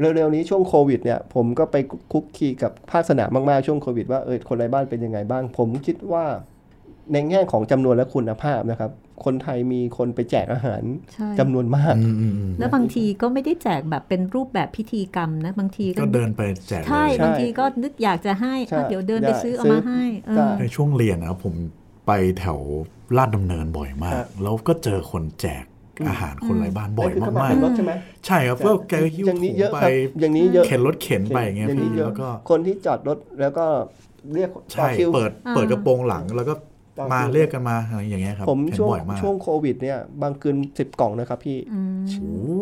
เร็วๆนี้ช่วงโควิดเนี่ยผมก็ไปคุกคีกับภาคสนามมากๆช่วงโควิดว่าเออคนไร้บ้านเป็นยังไงบ้าง ผมคิดว่า ในแง่ของจำนวนและคุณภาพนะครับ คนไทยมีคนไปแจกอาหารใช่จำนวนมากอืมอืมอืมแล้วบางทีก็ไม่ได้แจกแบบเป็นรูปแบบพิธีกรรมนะ บางทีก็ก็เดินไปแจกเลใช่ยบางทีก็นึกอยากจะให้ใช่อะเดี๋ยวเดินไปได้ซื้อเอาซื้อมาให้เออได้ในช่วงเรียนนะครับผมไปแถวลาดดำเนินบ่อยมาครักบแล้วก็เจอคนแจกอาหารคนไร้บ้านบ่อยคือเข้มากเป็นรถใช่ไหมๆใช่ครับก็แกหิ้วอย่างถุนี้งเยอะไปครับอย่างนี้เยอะเข็นรถเข็นไปอย่างเงี้ยอย่างนี้พี่เยอะแล้วก็คนที่จอดรถแล้วก็เรียกต่อใช่คิวเปิดเปิดกระโปรงหลังแล้วก็ต่อคิว มาเรียกกันมาอะไรอย่างเงี้ยครับผมเห็นช่วงบ่อยมากช่วงโควิดเนี่ยบางคืนสิบกล่องนะครับพี่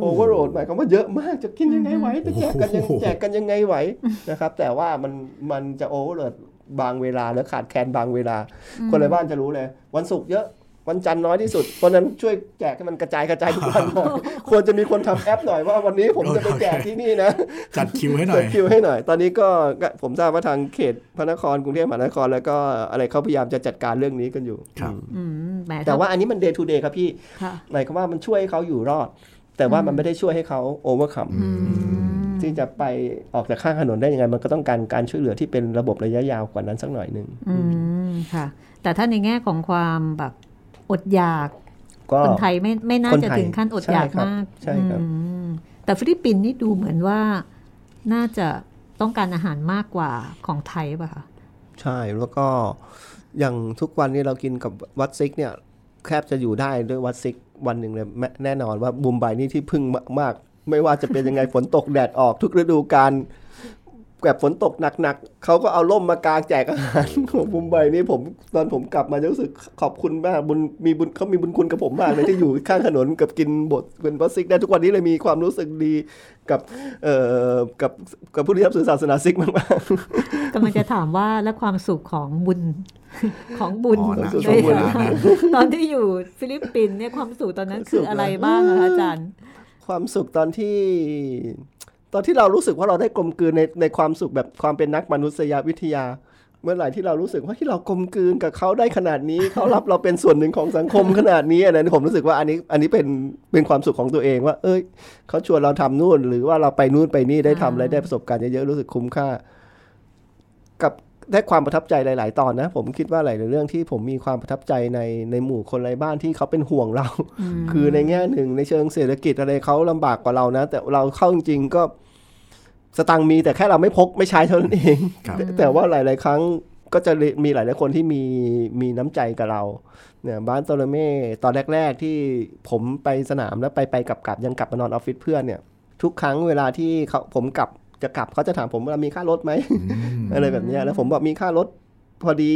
โอ้ overload หมายความว่าเยอะมากจะกินยังไงไหวไปแจกกันยังโอ้โหแจกกันยังไงไหวนะครับ แต่ว่ามันมันจะ overload บางเวลาแล้วขาดแคลนบางเวลา คนไร้บ้านจะรู้เลย วันศุกร์เยอะ วันจันทร์น้อยที่สุด เพราะฉะนั้นช่วยแจกให้มันกระจายกระจายทุกวันหน่อยควรจะมีคนทำแอปหน่อยว่าวันนี้ผมจะไปแจกที่นี่นะ จัดคิวให้หน่อจัยดคิวให้หน่อย ตอนนี้ก็ก็ผมทราบว่าทางเขตพระนครกรุงเทพมหานคร แล้วก็อะไรเขาพยายามจะจัดการเรื่องนี้กันอยู่ครับอืมอืมแหมแต่ว่าอันนี้มัน day to day ครับพี่ค่ะหมายความว่ามันช่วยให้เขาอยู่รอด แต่ว่ามันไม่ได้ช่วยให้เขาโอเวอร์คัมที่จะไปออกจากข้างถนนได้ยังไง มันก็ต้องการการช่วยเหลือที่เป็นระบบระยะยาวกว่านั้นสักหน่อยหนึ่งอืมค่ะ แต่ถ้าในแง่ของความแบบ อดอยากก็คนไทยไม่ไม่น่าคนจะไทยถึงขั้นอดอยากใช่ครับมากใช่ครับอืมแต่ฟิลิปปินส์นี่ดูเหมือนว่าน่าจะต้องการอาหารมากกว่าของไทยป่ะคะใช่แล้วก็อย่างทุกวันนี้เรากินกับวัดซิกข์เนี่ยแทบจะอยู่ได้ด้วยวัดซิกข์วันหนึ่งเลยแม่แน่นอนว่าบุมไบนี่ที่พึ่งมากๆไม่ว่าจะเป็นยังไงฝนตกแดดออกทุกฤดูกาล แบบฝนตกหนักๆเขาก็เอาร่มมากางแจกอาหารของบุมไบนี่ผมตอนผมกลับมาจะรู้สึกขอบคุณมากบุญมีบุญเขามีบุญคุณกับผมมากเลยที่อยู่ข้างถนนกับกินบทเป็นวัดซิกได้ทุกวันนี้เลยมีความรู้สึกดีกับเอ่อกับกับผู้ที่รับสื่อศาสนาซิกมากๆกำลังจะถามว่าและความสุขของบุญของบุญอ๋อนะด้วยช่วงเวลานั้นตอนที่อยู่ฟิลิปปินส์เนี่ยความสุขตอนนั้นคืออะไรบ้างอะคะอาจารย์ ความสุขตอนที่ ตอนที่เรารู้สึกว่าเราได้กลมกลืนในในความสุขแบบความเป็นนักมนุษยวิทยา เมื่อไหร่ที่เรารู้สึกว่าที่เรากลมกลืนกับเขาได้ขนาดนี้ เขารับเราเป็นส่วนหนึ่งของสังคมขนาดนี้อะไรนี่ผมรู้สึกว่าอันนี้อันนี้เป็นเป็นความสุขของตัวเองว่า เอ้ยเขาชวนเราทำนู่น หรือว่าเราไปนู่นไปนี่ได้ทำอะไรได้ประสบการณ์เยอะๆรู้สึกคุ้มค่า กับ ได้ความประทับใจหลาย ๆ ตอนนะ ผมคิดว่าหลายๆเรื่องที่ผมมีความประทับใจในในหมู่คนไร้บ้านที่เขาเป็นห่วงเรา คือในแง่หนึ่งในเชิงเศรษฐกิจอะไรเขาลำบากกว่าเรานะ แต่เราเข้าจริงๆก็สตังค์มีแต่แค่เราไม่พกไม่ใช้เท่านั้นเองครับแต่แต่ว่าหลาย ๆ ครั้งก็จะมีหลายหลาย ๆ คนที่มีมีน้ำใจกับเราเนี่ยบ้านโตเลเม่ตอนแรก ๆ ที่ผมไปสนามแล้วไปไปกลับกลับยังกลับมานอนออฟฟิศเพื่อนเนี่ย ทุกครั้งเวลาที่เขาผมกลับ จะกลับเขาจะถามผมว่ามีค่ารถไหมอะไรแบบเนี้ยแล้วผมบอกมีค่ารถพอดี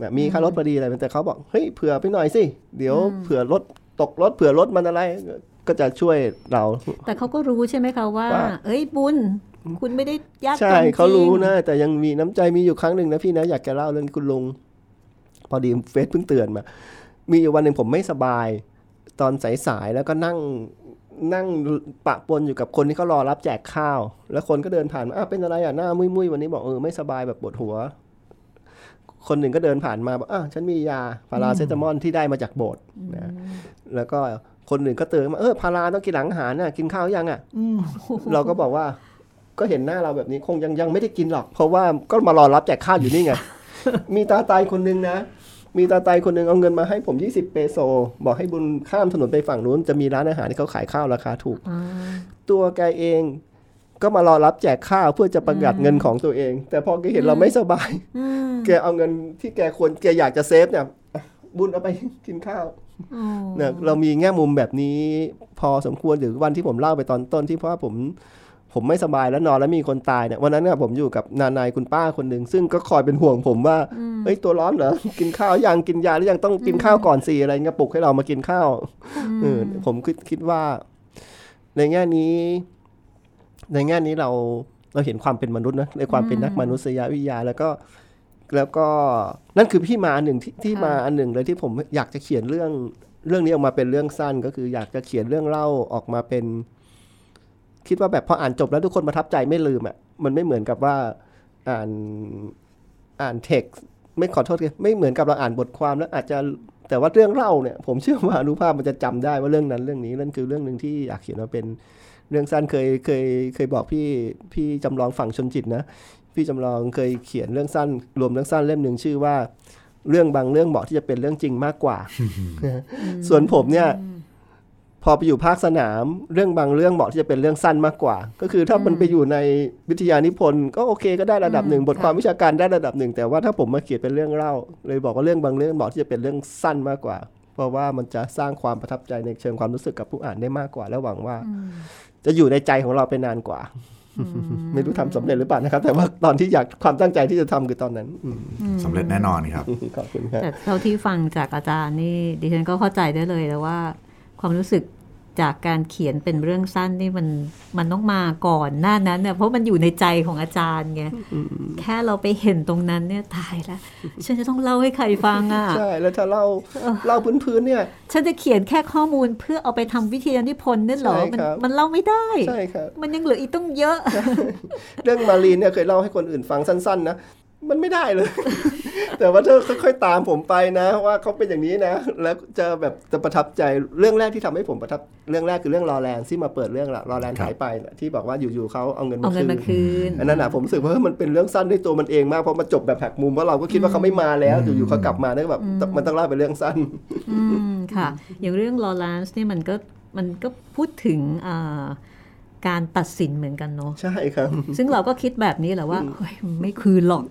แบบมีค่ารถพอดีอะไรแต่เขาบอกเฮ้ยเผื่อไปหน่อยสิเดี๋ยวเผื่อรถตกรถเผื่อรถมันอะไร ก็จะช่วยเรา แต่เขาก็รู้ใช่ไหมคะว่าว่าเอ้ยบุญคุณไม่ได้ยากจนใช่จงเขารู้นะแต่ยังมีน้ำใจมีอยู่ครั้งหนึ่งนะพี่นะอยากจะเล่าเรื่องคุณลุงพอดีเฟซเพิ่งเตือนมา มีอยู่วันหนึ่งผมไม่สบาย ตอนสายๆแล้วก็นั่ง นั่งปะปนอยู่กับคนที่เขารอรับแจกข้าว แล้วคนก็เดินผ่านมาอ้าวเป็นอะไรอะหน้ามุยๆวันนี้บอกเออไม่สบายแบบปวดหัว คนหนึ่งก็เดินผ่านมาบอกอ้าวฉันมียาพาราเซตามอลที่ได้มาจากโบสถ์นะแล้วก็คนหนึ่งก็เตือนมาเออพาราต้องกินหลังอาหารน่ะกินข้าวยังอะอืมเราก็บอกว่า ก็เห็นหน้าเราแบบนี้คงยังยังไม่ได้กินหรอก เพราะว่าก็มารอรับแจกข้าวอยู่นี่ไงมีตาตายคนนึงนะ มีตาตายคนนึงเอาเงินมาให้ผม 20 เปโซ บอกให้บุญข้ามถนนไปฝั่งนู้น จะมีร้านอาหารที่เขาขายข้าวราคาถูกอ่าตัวแกเองก็มารอรับแจกข้าวเพื่อจะประหยัดเงินของตัวเอง แต่พอแกเห็นเราไม่สบายอืมแกเอาเงินที่แกควรแกอยากจะเซฟเนี่ยอะบุญเอาไปกินข้าวอ๋อเนี่ยเรามีแง่มุมแบบนี้พอสมควรหรือวันที่ผมเล่าไปตอนต้นที่เพราะว่าผม ผมไม่สบายแล้วนอนแล้วมีคนตายเนี่ยวันนั้นเนี่ยผมอยู่กับนานายคุณป้าคนหนึ่งซึ่งก็คอยเป็นห่วงผมว่าเอ้ยตัวร้อนเหรอกินข้าวยังกินยาหรือยังต้องกินข้าวก่อนสิอะไรเงี้ยปลุกให้เรามากินข้าวเออผมคิดคิดว่า ในแง่นี้ ในแง่นี้เราเราเห็นความเป็นมนุษย์นะในความเป็นนักมนุษยวิทยาแล้วก็แล้วก็นั่นคือที่มาอันหนึ่งที่ที่มาอันหนึ่งเลยที่ผมอยากจะเขียนเรื่องเรื่องนี้ออกมาเป็นเรื่องสั้นก็คืออยากจะเขียนเรื่องเล่าออกมาเป็น คิดว่าแบบพออ่านจบแล้วทุกคนประทับใจไม่ลืมอะมันไม่เหมือนกับว่าอ่านอ่านเท็กซ์ไม่ขอโทษกันไม่เหมือนกับเราอ่านบทความแล้วอาจจะแต่ว่าเรื่องเล่าเนี่ยผมเชื่อว่าอนุภาพมันจะจำได้ว่าเรื่องนั้นเรื่องนี้นั่นคือเรื่องหนึ่งที่อยากเขียนมาเป็นเรื่องสั้นเคยเคยเคยบอกพี่พี่จำลองฝั่งชนจิตนะพี่จำลองเคยเขียนเรื่องสั้น รวมเรื่องสั้นเล่มหนึ่งชื่อว่า เรื่องบางเรื่องเหมาะที่จะเป็นเรื่องจริงมากกว่า ส่วนผมเนี่ย พอไปอยู่ภาคสนามเรื่องบางเรื่องเหมาะที่จะเป็นเรื่องสั้นมากกว่า ก็คือถ้ามันไปอยู่ในวิทยานิพนธ์ก็โอเคก็ได้ระดับหนึ่งอืมบทความค่ะวิชาการได้ระดับหนึ่งแต่ว่าถ้าผมมาเขียนเป็นเรื่องเล่า เลยบอกว่าเรื่องบางเรื่องเหมาะที่จะเป็นเรื่องสั้นมากกว่า เพราะว่ามันจะสร้างความประทับใจในเชิงความรู้สึกกับผู้อ่านได้มากกว่า และหวังว่า จะอยู่ในใจของเราไปนานกว่า ไม่รู้ทำสำเร็จหรือเปล่านะครับ แต่ว่าตอนที่อยากความตั้งใจที่จะทำคือตอนนั้นอืมสำเร็จแน่นอนครับขอบคุณครับแต่เท่าที่ฟังจากอาจารย์นี่ดิฉันก็เข้าใจได้เลยแล้วว่า ความรู้สึกจากการเขียนเป็นเรื่องสั้นนี่มันมันต้องมาก่อนหน้านั้นเนี่ยเพราะมันอยู่ในใจของอาจารย์ไงแค่เราไปเห็นตรงนั้นเนี่ยตายแล้วฉันจะต้องเล่าให้ใครฟังอะใช่แล้วถ้าเล่าเล่าพื้นๆเนี่ย ฉันจะเขียนแค่ข้อมูลเพื่อเอาไปทำวิทยานิพนธ์นั่นเหรอใช่มันครับมันเล่าไม่ได้ใช่ครับมันยังเหลืออีกต้องเยอะ เรื่องมารีนเนี่ยเคยเล่าให้คนอื่นฟังสั้น ๆ นะ มันไม่ได้เลย แต่ว่าถ้าค่อยๆตามผมไปนะ ว่าเขาเป็นอย่างนี้นะ แล้วจะแบบจะประทับใจเรื่องแรกที่ทำให้ผมประทับเรื่องแรกคือเรื่องรอแลนด์ที่มาเปิดเรื่องละรอแลนด์ครับหายไปน่ะที่บอกว่าอยู่ๆเขาเอาเงินเอามาเงินมาคืคืนนอันนั้นนะผมรู้สึกว่าเฮ้ยมันเป็นเรื่องสั้นด้วยตัวมันเองมากเพราะมันจบแบบหักมุมเพราะเราก็คิดว่าเขาไม่มาแล้วอยู่ๆเขากลับมาเนี่ยแบบมันต้องเล่าเป็นเรื่องสั้นอืมค่ะ อย่างเรื่องลอร n นซ์นี่มันก็มันก็พูดถึงอ่า การตัดสินเหมือนกันเนาะใช่ครับ ซึ่งเราก็คิดแบบนี้แหละว่าเฮ้ยมันไม่คืนหรอก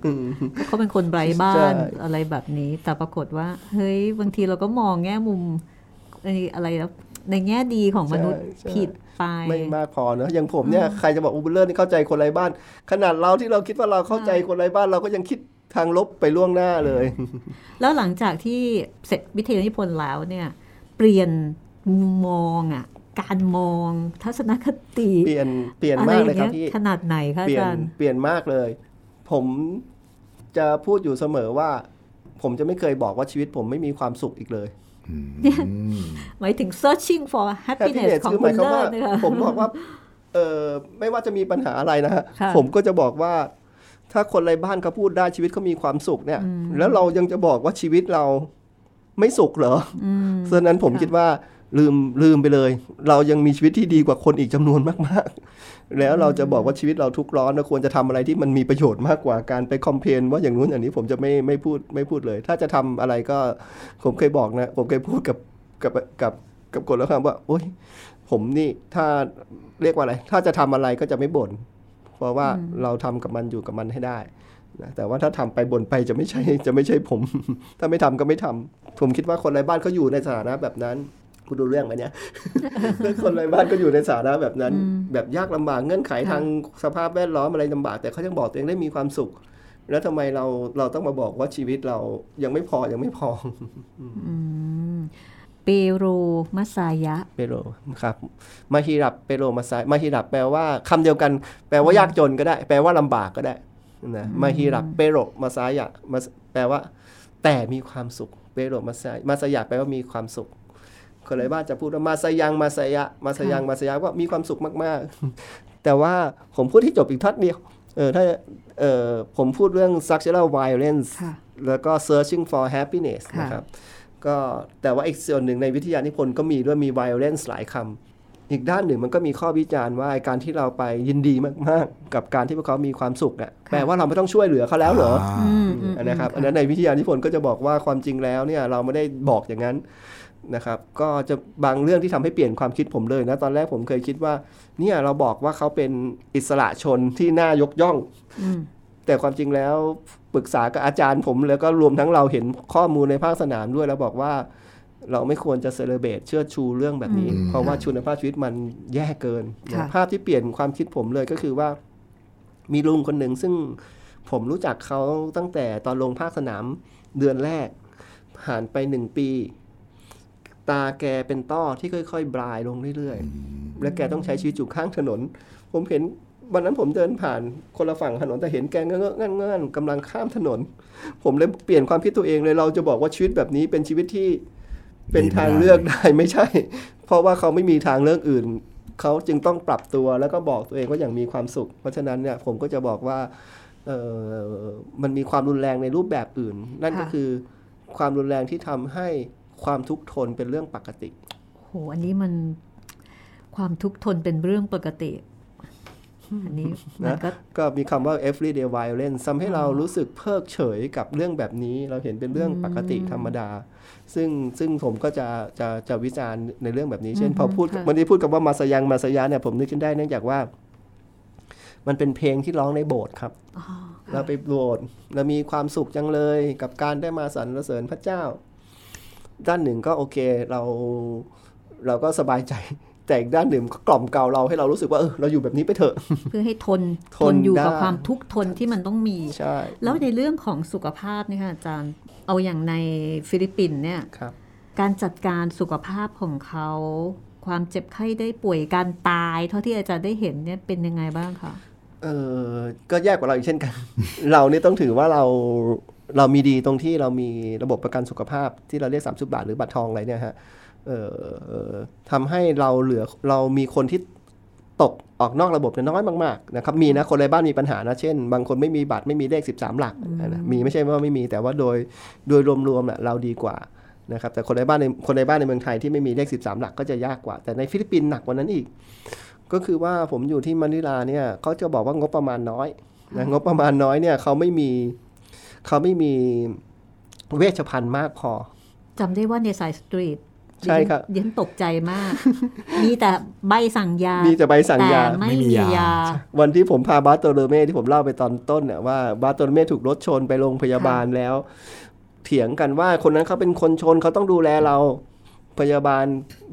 เพราะเขาเป็นคนไร้บ้านใช่อะไรแบบนี้ แต่ปรากฏว่า เฮ้ยบางทีเราก็มองแง่มุมไอ้อะไรแล้วในแง่ดีของมนุษย์ใช่ใช่ผิดไปไม่มากพอเนอะอย่างผมเนี่ยใครจะบอกอูเบอร์เลอร์นี่เข้าใจคนไร้บ้าน ขนาดเราที่เราคิดว่าเราเข้าใจคนไร้บ้านเราก็ยังคิดทางลบไปล่วงหน้าเลย แล้วหลังจากที่เสร็จวิทยานิพนธ์แล้วเนี่ย เปลี่ยนมุมมองอะ การมองทัศนคติเปลี่ยนเปลี่ยนอะไรมากอเลยย่างครัเงี้บยพี่ขนาดไหนคะเปอาลี่ยนจารย์เปลี่ยนมากเลย ผมจะพูดอยู่เสมอว่า ผมจะไม่เคยบอกว่าชีวิตผมไม่มีความสุขอีกเลยหมายถึง searching for happiness happiness ของคือหคุมายณความเลิว่าศนะคะผมบอกว่าเออไม่ว่าจะมีปัญหาอะไรนะฮะค่ะผมก็จะบอกว่า ถ้าคนไร้บ้านเขาพูดได้ชีวิตเขามีความสุขเนี่ย แล้วเรายังจะบอกว่าชีวิตเราไม่สุขเหรออฉะนั้นผมคิดว่า ลืมลืมไปเลย เรายังมีชีวิตที่ดีกว่าคนอีกจำนวนมาก ๆ แล้วเราจะบอกว่าชีวิตเราทุกข์ร้อนเราควรจะทำอะไรที่มันมีประโยชน์มากกว่าการไปคอมเพลนว่าอย่างนู้นอย่างนี้ผมจะไม่ไม่พูดไม่พูดเลย ถ้าจะทำอะไรก็ผมเคยบอกนะ ผมเคยพูดกับกับกับกับคนแล้วครับว่าโอ๊ยผมนี่ถ้าเรียกว่าอะไร ถ้าจะทำอะไรก็จะไม่บ่นเพราะว่าเราทำกับมันอยู่กับมันให้ได้นะแต่ว่าถ้าทำไปบ่นไปจะไม่ใช่จะไม่ใช่ผม ถ้าไม่ทำก็ไม่ทำผมคิดว่าคนไร้บ้านเขาอยู่ในสถานะแบบนั้น คุณดูเรื่องไหมเนี่ยคนไร้บ้านก็อยู่ในสถานะแบบนั้น แบบยากลำบากเงื่อนไขทางสภาพแวดล้อมอะไรลำบาก แต่เขายังบอกตัวเองได้มีความสุข แล้วทำไมเราเราต้องมาบอกว่าชีวิตเรายังไม่พอยังไม่พอเปโรมัสายะ เปโรครับมาฮิรับเปโรมาไซมาฮิรับแปลว่าคำเดียวกัน แปลว่ายากจนก็ได้ แปลว่าลำบากก็ได้นะมาฮิรับเปโรมาซายะมาแปลว่า แต่มีความสุขเปโรมาไซมาสยะแปลว่ามีความสุข คนไรบ้านจะพูดว่ามาสยังมาสยะมาสยังมาสยะว่ามีความสุขมากๆ แต่ว่าผมพูดที่จบอีกทัดเดียวเออถ้าเออผมพูดเรื่อง structural violence ค่ะแล้วก็ searching for happiness ค่ะนะครับก็แต่ว่าอีกส่วนหนึ่งในวิทยานิพนธ์ก็มีด้วยมี violence หลายคำอีกด้านหนึ่งมันก็มีข้อวิจารณ์ว่าการที่เราไปยินดีมากๆ กับการที่พวกเขามีความสุขอะแปลว่าเราไม่ต้องช่วยเหลือเขาแล้วเหรออืมอืมอันนะครับอันนั้นในวิทยานิพนธ์ก็จะบอกว่าความจริงแล้วเนี่ยเราไม่ได้บอกอย่างนั้น นะครับก็จะบางเรื่องที่ทำให้เปลี่ยนความคิดผมเลยนะตอนแรกผมเคยคิดว่า เนี่ยเราบอกว่าเขาเป็นอิสระชนที่น่ายกย่องอืมแต่ความจริงแล้วปรึกษากับอาจารย์ผม แล้วก็รวมทั้งเราเห็นข้อมูลในภาคสนามด้วยแล้วบอกว่า เราไม่ควรจะเซเลเบตเชื่อชูเรื่องแบบนี้อืมเพราะว่าคุณภาพชีวิตมันแย่เกินค่ะภาพที่เปลี่ยนความคิดผมเลยก็คือว่า มีลุงคนหนึ่งซึ่งผมรู้จักเขาตั้งแต่ตอนลงภาคสนามเดือนแรกผ่านไปหนึ่งปี ตาแกเป็นต้อที่ค่อย ๆ บลายลงเรื่อยๆ และแกต้องใช้ชีวิตอยู่ข้างถนน ผมเห็นวันนั้นผมเดินผ่านคนละฝั่งถนนแต่เห็นแกเงื้อๆงันๆกำลังข้ามถนน ผมเลยเปลี่ยนความคิดตัวเองเลยเราจะบอกว่าชีวิตแบบนี้เป็นชีวิตที่เป็นทางเลือกได้ไม่ใช่ เพราะว่าเขาไม่มีทางเลือกอื่น เขาจึงต้องปรับตัวแล้วก็บอกตัวเองว่าอย่างมีความสุข เพราะฉะนั้นเนี่ยผมก็จะบอกว่าเออมันมีความรุนแรงในรูปแบบอื่น นั่นก็ค่ะคือความรุนแรงที่ทำให้ ความทุกข์ทนเป็นเรื่องปกติ โห อันนี้มันความทุกข์ทนเป็นเรื่องปกติ อันนี้มันก็ก็มีคำว่า everyday violence ทำให้เรารู้สึกเพิกเฉยกับเรื่องแบบนี้ เราเห็นเป็นเรื่องปกติธรรมดา ซึ่งซึ่งผมก็จะจะจะวิจารณ์ในเรื่องแบบนี้ เช่นอือฮึพอพูดค่ะวันนี้พูดกับว่ามาสยังมาสยาเนี่ยผมนึกขึ้นได้เนื่องจากว่า มันเป็นเพลงที่ร้องในโบสถ์ครับอ๋อเราไปโบสถ์เรามีความสุขจังเลยกับการได้มาสรรเสริญพระเจ้า ด้านหนึ่งก็โอเคเราเราก็สบายใจแต่อีกด้านหนึ่งก็กล่อมเกลาเราให้เรารู้สึกว่าเออเราอยู่แบบนี้ไปเถอะ เพื่อให้ทนททนนอยู่กับได้ความทุกข์ทนที่มันต้องมีใช่แล้วในเรื่องของสุขภาพเนี่ยค่ะอาจารย์เอาอย่างในฟิลิปปินส์เนี่ยครับการจัดการสุขภาพของเขาความเจ็บไข้ได้ป่วยการตาย เท่าที่อาจารย์ได้เห็นเนี่ยเป็นยังไงบ้างคะเออก็แย่กว่าเราอีกเช่นกัน เรานี่ต้องถือว่าเรา เรามีดีตรงที่เรามีระบบประกันสุขภาพที่เราเรียก 30 บาทหรือบัตรทองอะไรเนี่ยฮะเออทำให้เราเหลือเรามีคนที่ตกออกนอกระบบเนี่ยน้อยมากๆนะครับมีนะคนในบ้านมีปัญหานะ เช่น บางคนไม่มีบัตรไม่มีเลข 13 หลักนะมีไม่ใช่ว่าไม่มีแต่ว่าโดยโดยรวมๆน่ะเราดีกว่านะครับแต่คนในบ้านในคนในบ้านในเมืองไทยที่ไม่มีเลข 13 หลักก็จะยากกว่า แต่ในฟิลิปปินส์หนักกว่านั้นอีก ก็คือว่าผมอยู่ที่มะนิลาเนี่ยเขาจะบอกว่างบประมาณน้อยนะงบประมาณน้อยเนี่ยเขาไม่มี เขาไม่มีเวชภัณฑ์มากพอจำได้ว่าในสายสตรีทใช่ครับเดียนตกใจมาก มีแต่ใบสั่งยา มีแต่ใบสั่งยาแต่ไม่ไม่มีมียายา วันที่ผมพาบาสโตโลเม่ที่ผมเล่าไปตอนต้นเนี่ยว่าบาสโตโลเม่ถูกรถชนไปโรงพยาบาลแล้ว เถียงกันว่าคนนั้นเขาเป็นคนชนเขาต้องดูแลเรา พยาบาล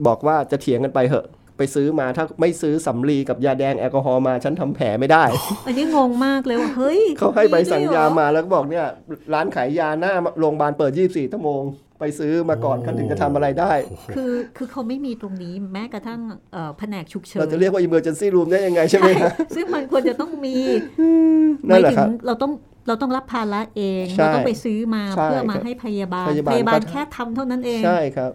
บอกว่าจะเถียงกันไปเหอะ ไปซื้อมาถ้าไม่ซื้อสำลีกับยาแดงแอลกอฮอล์มาฉันทำแผลไม่ได้ อันนี้งงมากเลยว่าเฮ้ยเขาให้ใบสั่งยาด้วยเหรอมาแล้วก็บอกเนี่ยร้านขายยาหน้าโรงพยาบาลเปิด 24ชั่วโมงไปซื้อมาก่อนเขาถึงจะทำอะไรได้ คือคือเขาไม่มีตรงนี้แม้กระทั่งเอ่อแผนกฉุกเฉิน เราจะเรียกว่า emergency room ได้ยังไงใช่ไหมครับซึ่งมันควรจะต้องมีนั่นแหละครับมายถึงเราต้อง เราต้องรับภาระเองใช่เราต้องไปซื้อมาใช่เพื่อมาครับให้พยาบาล พยาบาลพยาบาลก็แค่ทำเท่านั้นเองใช่ครับ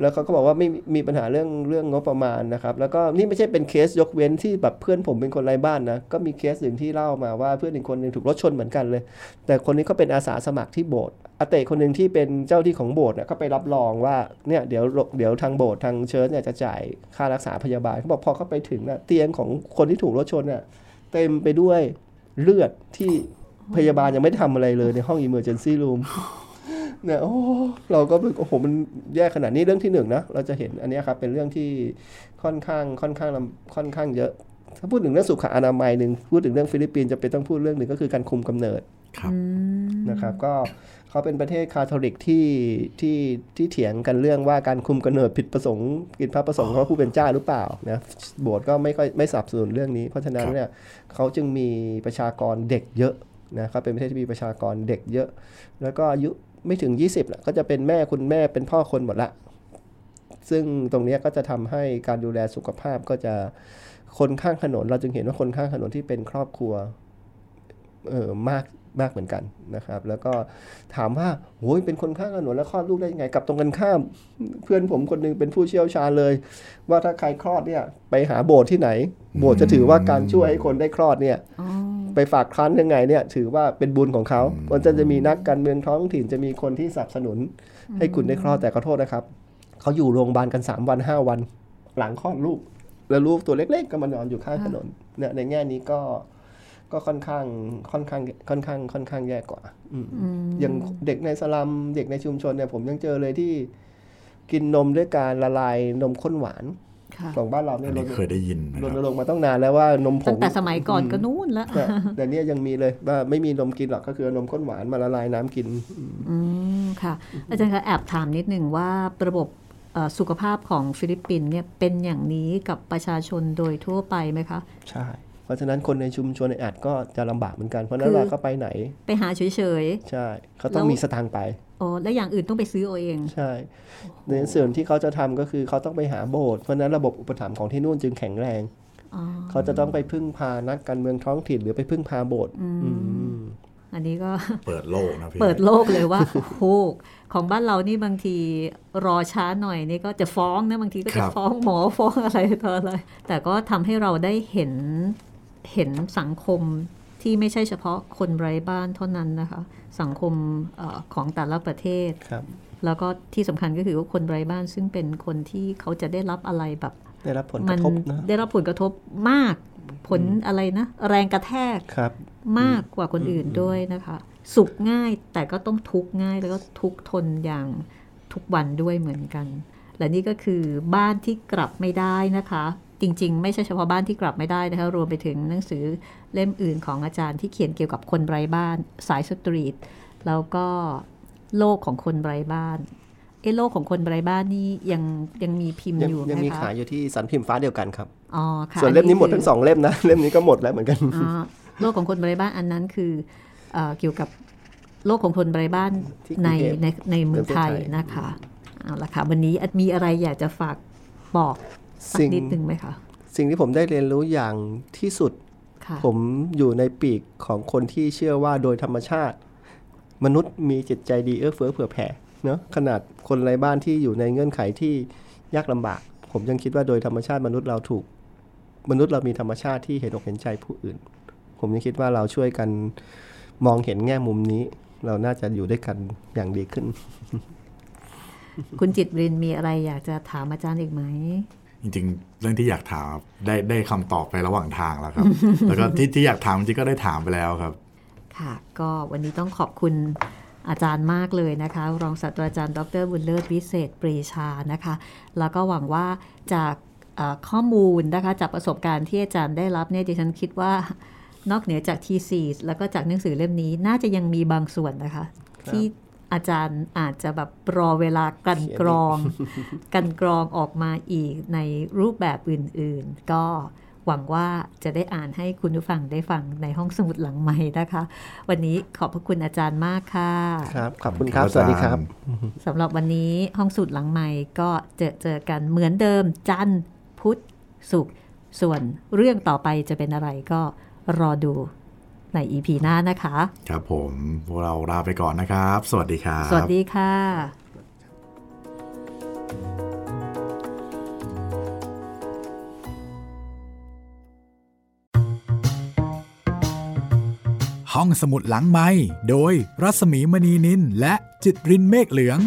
แล้วเขาก็บอกว่าไม่มีปัญหาเรื่องเรื่องงบประมาณนะครับ แล้วก็นี่ไม่ใช่เป็นเคสยกเว้นที่แบบเพื่อนผมเป็นคนไร้บ้านนะก็มีเคสหนึ่งที่เล่ามาว่าเพื่อนอีกคนหนึ่งถูกรถชนเหมือนกันเลย แต่คนนี้เขาเป็นอาสาสมัครที่โบสถ์อาเตะคนหนึ่งที่เป็นเจ้าที่ของโบสถ์เนี่ยก็ไปรับรองว่าเนี่ยเดี๋ยวเดี๋ยวทางโบสถ์ทางเชิญเนี่ยจะจ่ายค่ารักษาพยาบาลเขาบอกพอเขาไปถึงน่ะเตียงของคนที่ถูกรถชนเนี่ยเต็มไปด้วยเลือดที่ พยาบาลยังไม่ได้ทำอะไรเลยในห้อง emergency room เนี่ยโอ้เราก็แบบโอ้โหมันแย่ขนาดนี้เรื่องที่หนึ่งนะเราจะเห็นอันเนี้ยครับเป็นเรื่องที่ค่อนข้างค่อนข้างล้ำค่อนข้างเยอะ ถ้าพูดถึงเรื่องสุขอนามัยหนึ่งพูดถึงเรื่องฟิลิปปินส์จะเป็นต้องพูดเรื่องหนึ่งก็คือการคุมกำเนิดครับอืมนะครับก็เขาเป็นประเทศคาทอลิกที่ที่ที่เถียงกันเรื่องว่าการคุมกำเนิดผิดประสงค์กินพระประสงค์ของพระผู้เป็นเจ้าหรือเปล่านะโบสถ์ก็ไม่ค่อยไม่สนับสนุนเรื่องนี้ เพราะฉะนั้นเนี่ยเขาจึงมีประชากรเด็กเยอะ นะครับเป็นประเทศที่มีประชากรเด็กเยอะ แล้วก็อายุไม่ถึง 20ละก็จะเป็นแม่คุณแม่เป็นพ่อคนหมดละ ซึ่งตรงนี้ก็จะทำให้การดูแลสุขภาพก็จะคนข้างถนน เราจึงเห็นว่าคนข้างถนนที่เป็นครอบครัวเออมาก มากเหมือนกันนะครับ แล้วก็ถามว่าโอ้ยเป็นคนข้างถนนแล้วคลอดลูกได้ยังไงกลับตรงกันข้าม เพื่อนผมคนหนึงเป็นผู้เชี่ยวชาญเลย ว่าถ้าใครคลอดเนี่ยไปหาโบสถ์ที่ไหน โบสถ์จะถือว่าการช่วยให้คนได้คลอดเนี่ยอ๋อไปฝากครั้นยังไงเนี่ยถือว่าเป็นบุญของเขามันจะจะมีนักการเมืองท้องถิ่นจะมีคนที่สนับสนุน ให้คุณได้คลอดแต่ขอโทษนะครับเขาอยู่โรงพยาบาลกัน3วัน5วัน หลังคลอดลูกแล้วลูกตัวเล็ก ๆ ก็มานอนอยู่ข้างถนนเนี่ยในแง่นี้ก็ ก็ค่อนข้างค่อนข้างค่อนข้างค่อนข้างแย่กว่าอืมอืมอย่างเด็กในสลัมเด็กในชุมชนเนี่ยผมยังเจอเลยที่กินนมด้วยการละลายนมข้นหวานค่ะของบ้านเราอัเนี่ยนรนี้ณเคยได้ยินนะรคณรับรงค์มาต้องนานแล้วว่านมผตั้งงแต่สมัยก่อนก็นู่นละแต่แต่เนี่ยยังมีเลยว่าไม่มีนมกินหรอกก็คือเอานมข้นหวานมาละลายน้ำกินอืมค่ะ อาจารย์คะแอบถามนิดหนึ่งว่าระบบเอ่อสุขภาพของฟิลิปปินส์เนี่ยเป็นอย่างนี้กับประชาชนโดยทั่วไปไหมคะ ใช่เพ ราะฉะนั้นคนในชุมชนในอาจก็จะลำบากเหมือนกัน เพราะฉะนั้คืนอเราก็ไปไหน ไปหาเฉยใช่เขาต้องแล้วมีสตางค์ไปๆอ๋อและอย่างอื่นต้องไปซื้อเอาเอง ใช่ ในส่วนที่เขาจะทำก็คือเขาต้องไปหาโบสถ์เพราะฉะนั้นระบบอุปถัมภ์ของที่นู่นจึงแข็งแรงอ๋อเขาจะต้องไปพึ่งพานักการเมืองท้องถิ่นหรือไปพึ่งพาโบสถ์อืมอันนี้ก็เปิดโลกนะพี่เปิดโลกเลยว่าโอ้โหของบ้านเรานี่บางทีรอช้าหน่อยนี่ก็จะฟ้องนะบางทีก็จะฟ้องหมอฟ้องอะไรต่ออะไรแต่ก็ทำให้เราได้เห็น เห็นสังคมที่ไม่ใช่เฉพาะคนไร้บ้านเท่านั้นนะคะ สังคมเออของแต่ละประเทศครับแล้วก็ที่สำคัญก็คือว่าคนไร้บ้านซึ่งเป็นคนที่เขาจะได้รับอะไรแบบ ได้รับผลกมัระทบนะได้รับผลกระทบมากผลอะไรนะ แรงกระแทกครับมากกว่าคนอื่นด้วยนะคะ สุขง่ายแต่ก็ต้องทุกข์ง่ายแล้วก็ทุกข์ทนอย่างทุกวันด้วยเหมือนกัน และนี่ก็คือบ้านที่กลับไม่ได้นะคะ จริง ๆ ไม่ใช่เฉพาะบ้านที่กลับไม่ได้นะคะรวมไปถึงหนังสือเล่มอื่นของอาจารย์ที่เขียนเกี่ยวกับคนไร้บ้าน สายสตรีทแล้วก็โลกของคนไร้บ้านเอะโลกของคนไร้บ้านนี่ยังยังมีพิมพ์ยังอยู่ไหยังมมีคะขายอยู่ที่สันพิมพ์ฟ้าเดียวกันครับอ๋อค่ะส่วนเล่มนี้หมดคืทั้งสองเล่มนะเล่มนี้ก็หมดแล้วเหมือนกันอ่าโลกของคนไร้บ้านอันนั้นคือเออเกี่ยวกับโลกของคนไร้บ้านที่กรุงในเทพในในเมืองไทยในประเทศไทยนะคะเอาละค่ะวันนี้มีอะไรอยากจะฝากบอก สักสิ่งนิดนึงไหมคะสิ่งที่ผมได้เรียนรู้อย่างที่สุดค่ะผมอยู่ในปีกของคนที่เชื่อว่าโดยธรรมชาติ มนุษย์มีจิตใจดีเอื้อเฟื้อเผื่อแผ่เนาะขนาดคนไร้บ้านที่อยู่ในเงื่อนไขที่ยากลำบาก ผมยังคิดว่าโดยธรรมชาติมนุษย์เราถูก มนุษย์เรามีธรรมชาติที่เห็นอกเห็นใจผู้อื่น ผมยังคิดว่าเราช่วยกันมองเห็นแง่มุมนี้ เราน่าจะอยู่ด้วยกันอย่างดีขึ้น คุณจิตรินมีอะไรอยากจะถามอาจารย์อีกไหม จริงๆ เรื่องที่อยากถามได้ได้คำตอบไประหว่างทางแล้วครับ แล้วก็ที่ที่อยากถามจริงก็ได้ถามไปแล้วครับ ค่ะ ก็วันนี้ต้องขอบคุณอาจารย์มากเลยนะคะ รองศาสตราจารย์ ดรบุญเลิศวิเศษปรีชานะคะ แล้วก็หวังว่าจากข้อมูลนะคะจากประสบการณ์ที่อาจารย์ได้รับเนี่ยดิฉันคิดว่านอกเหนือจากทีซีแล้วก็จากหนังสือเล่มนี้น่าจะยังมีบางส่วนนะคะ ที่ อาจารย์อาจจะแบบรอเวลากลันกรองกันกรองออกมาอีกในรูปแบบอื่น ๆ ก็หวังว่าจะได้อ่านให้คุณผู้ฟังได้ฟังในห้องสมุดหลังใหม่นะคะ วันนี้ขอบพระคุณอาจารย์มากค่ะครับขอบคุณครับ สวัสดีครับสำหรับวันนี้ห้องสมุดหลังใหม่ก็เจอเจอกันเหมือนเดิมจันทร์พุธศุกร์ส่วนเรื่องต่อไปจะเป็นอะไรก็รอดู ในอีพีหน้านะคะ ครับผมพวกเราลาไปก่อนนะครับ สวัสดีครับ สวัสดีค่ะห้องสมุดหลังไม้โดยรัสมีมณีนินและจิตรินเมฆเหลือง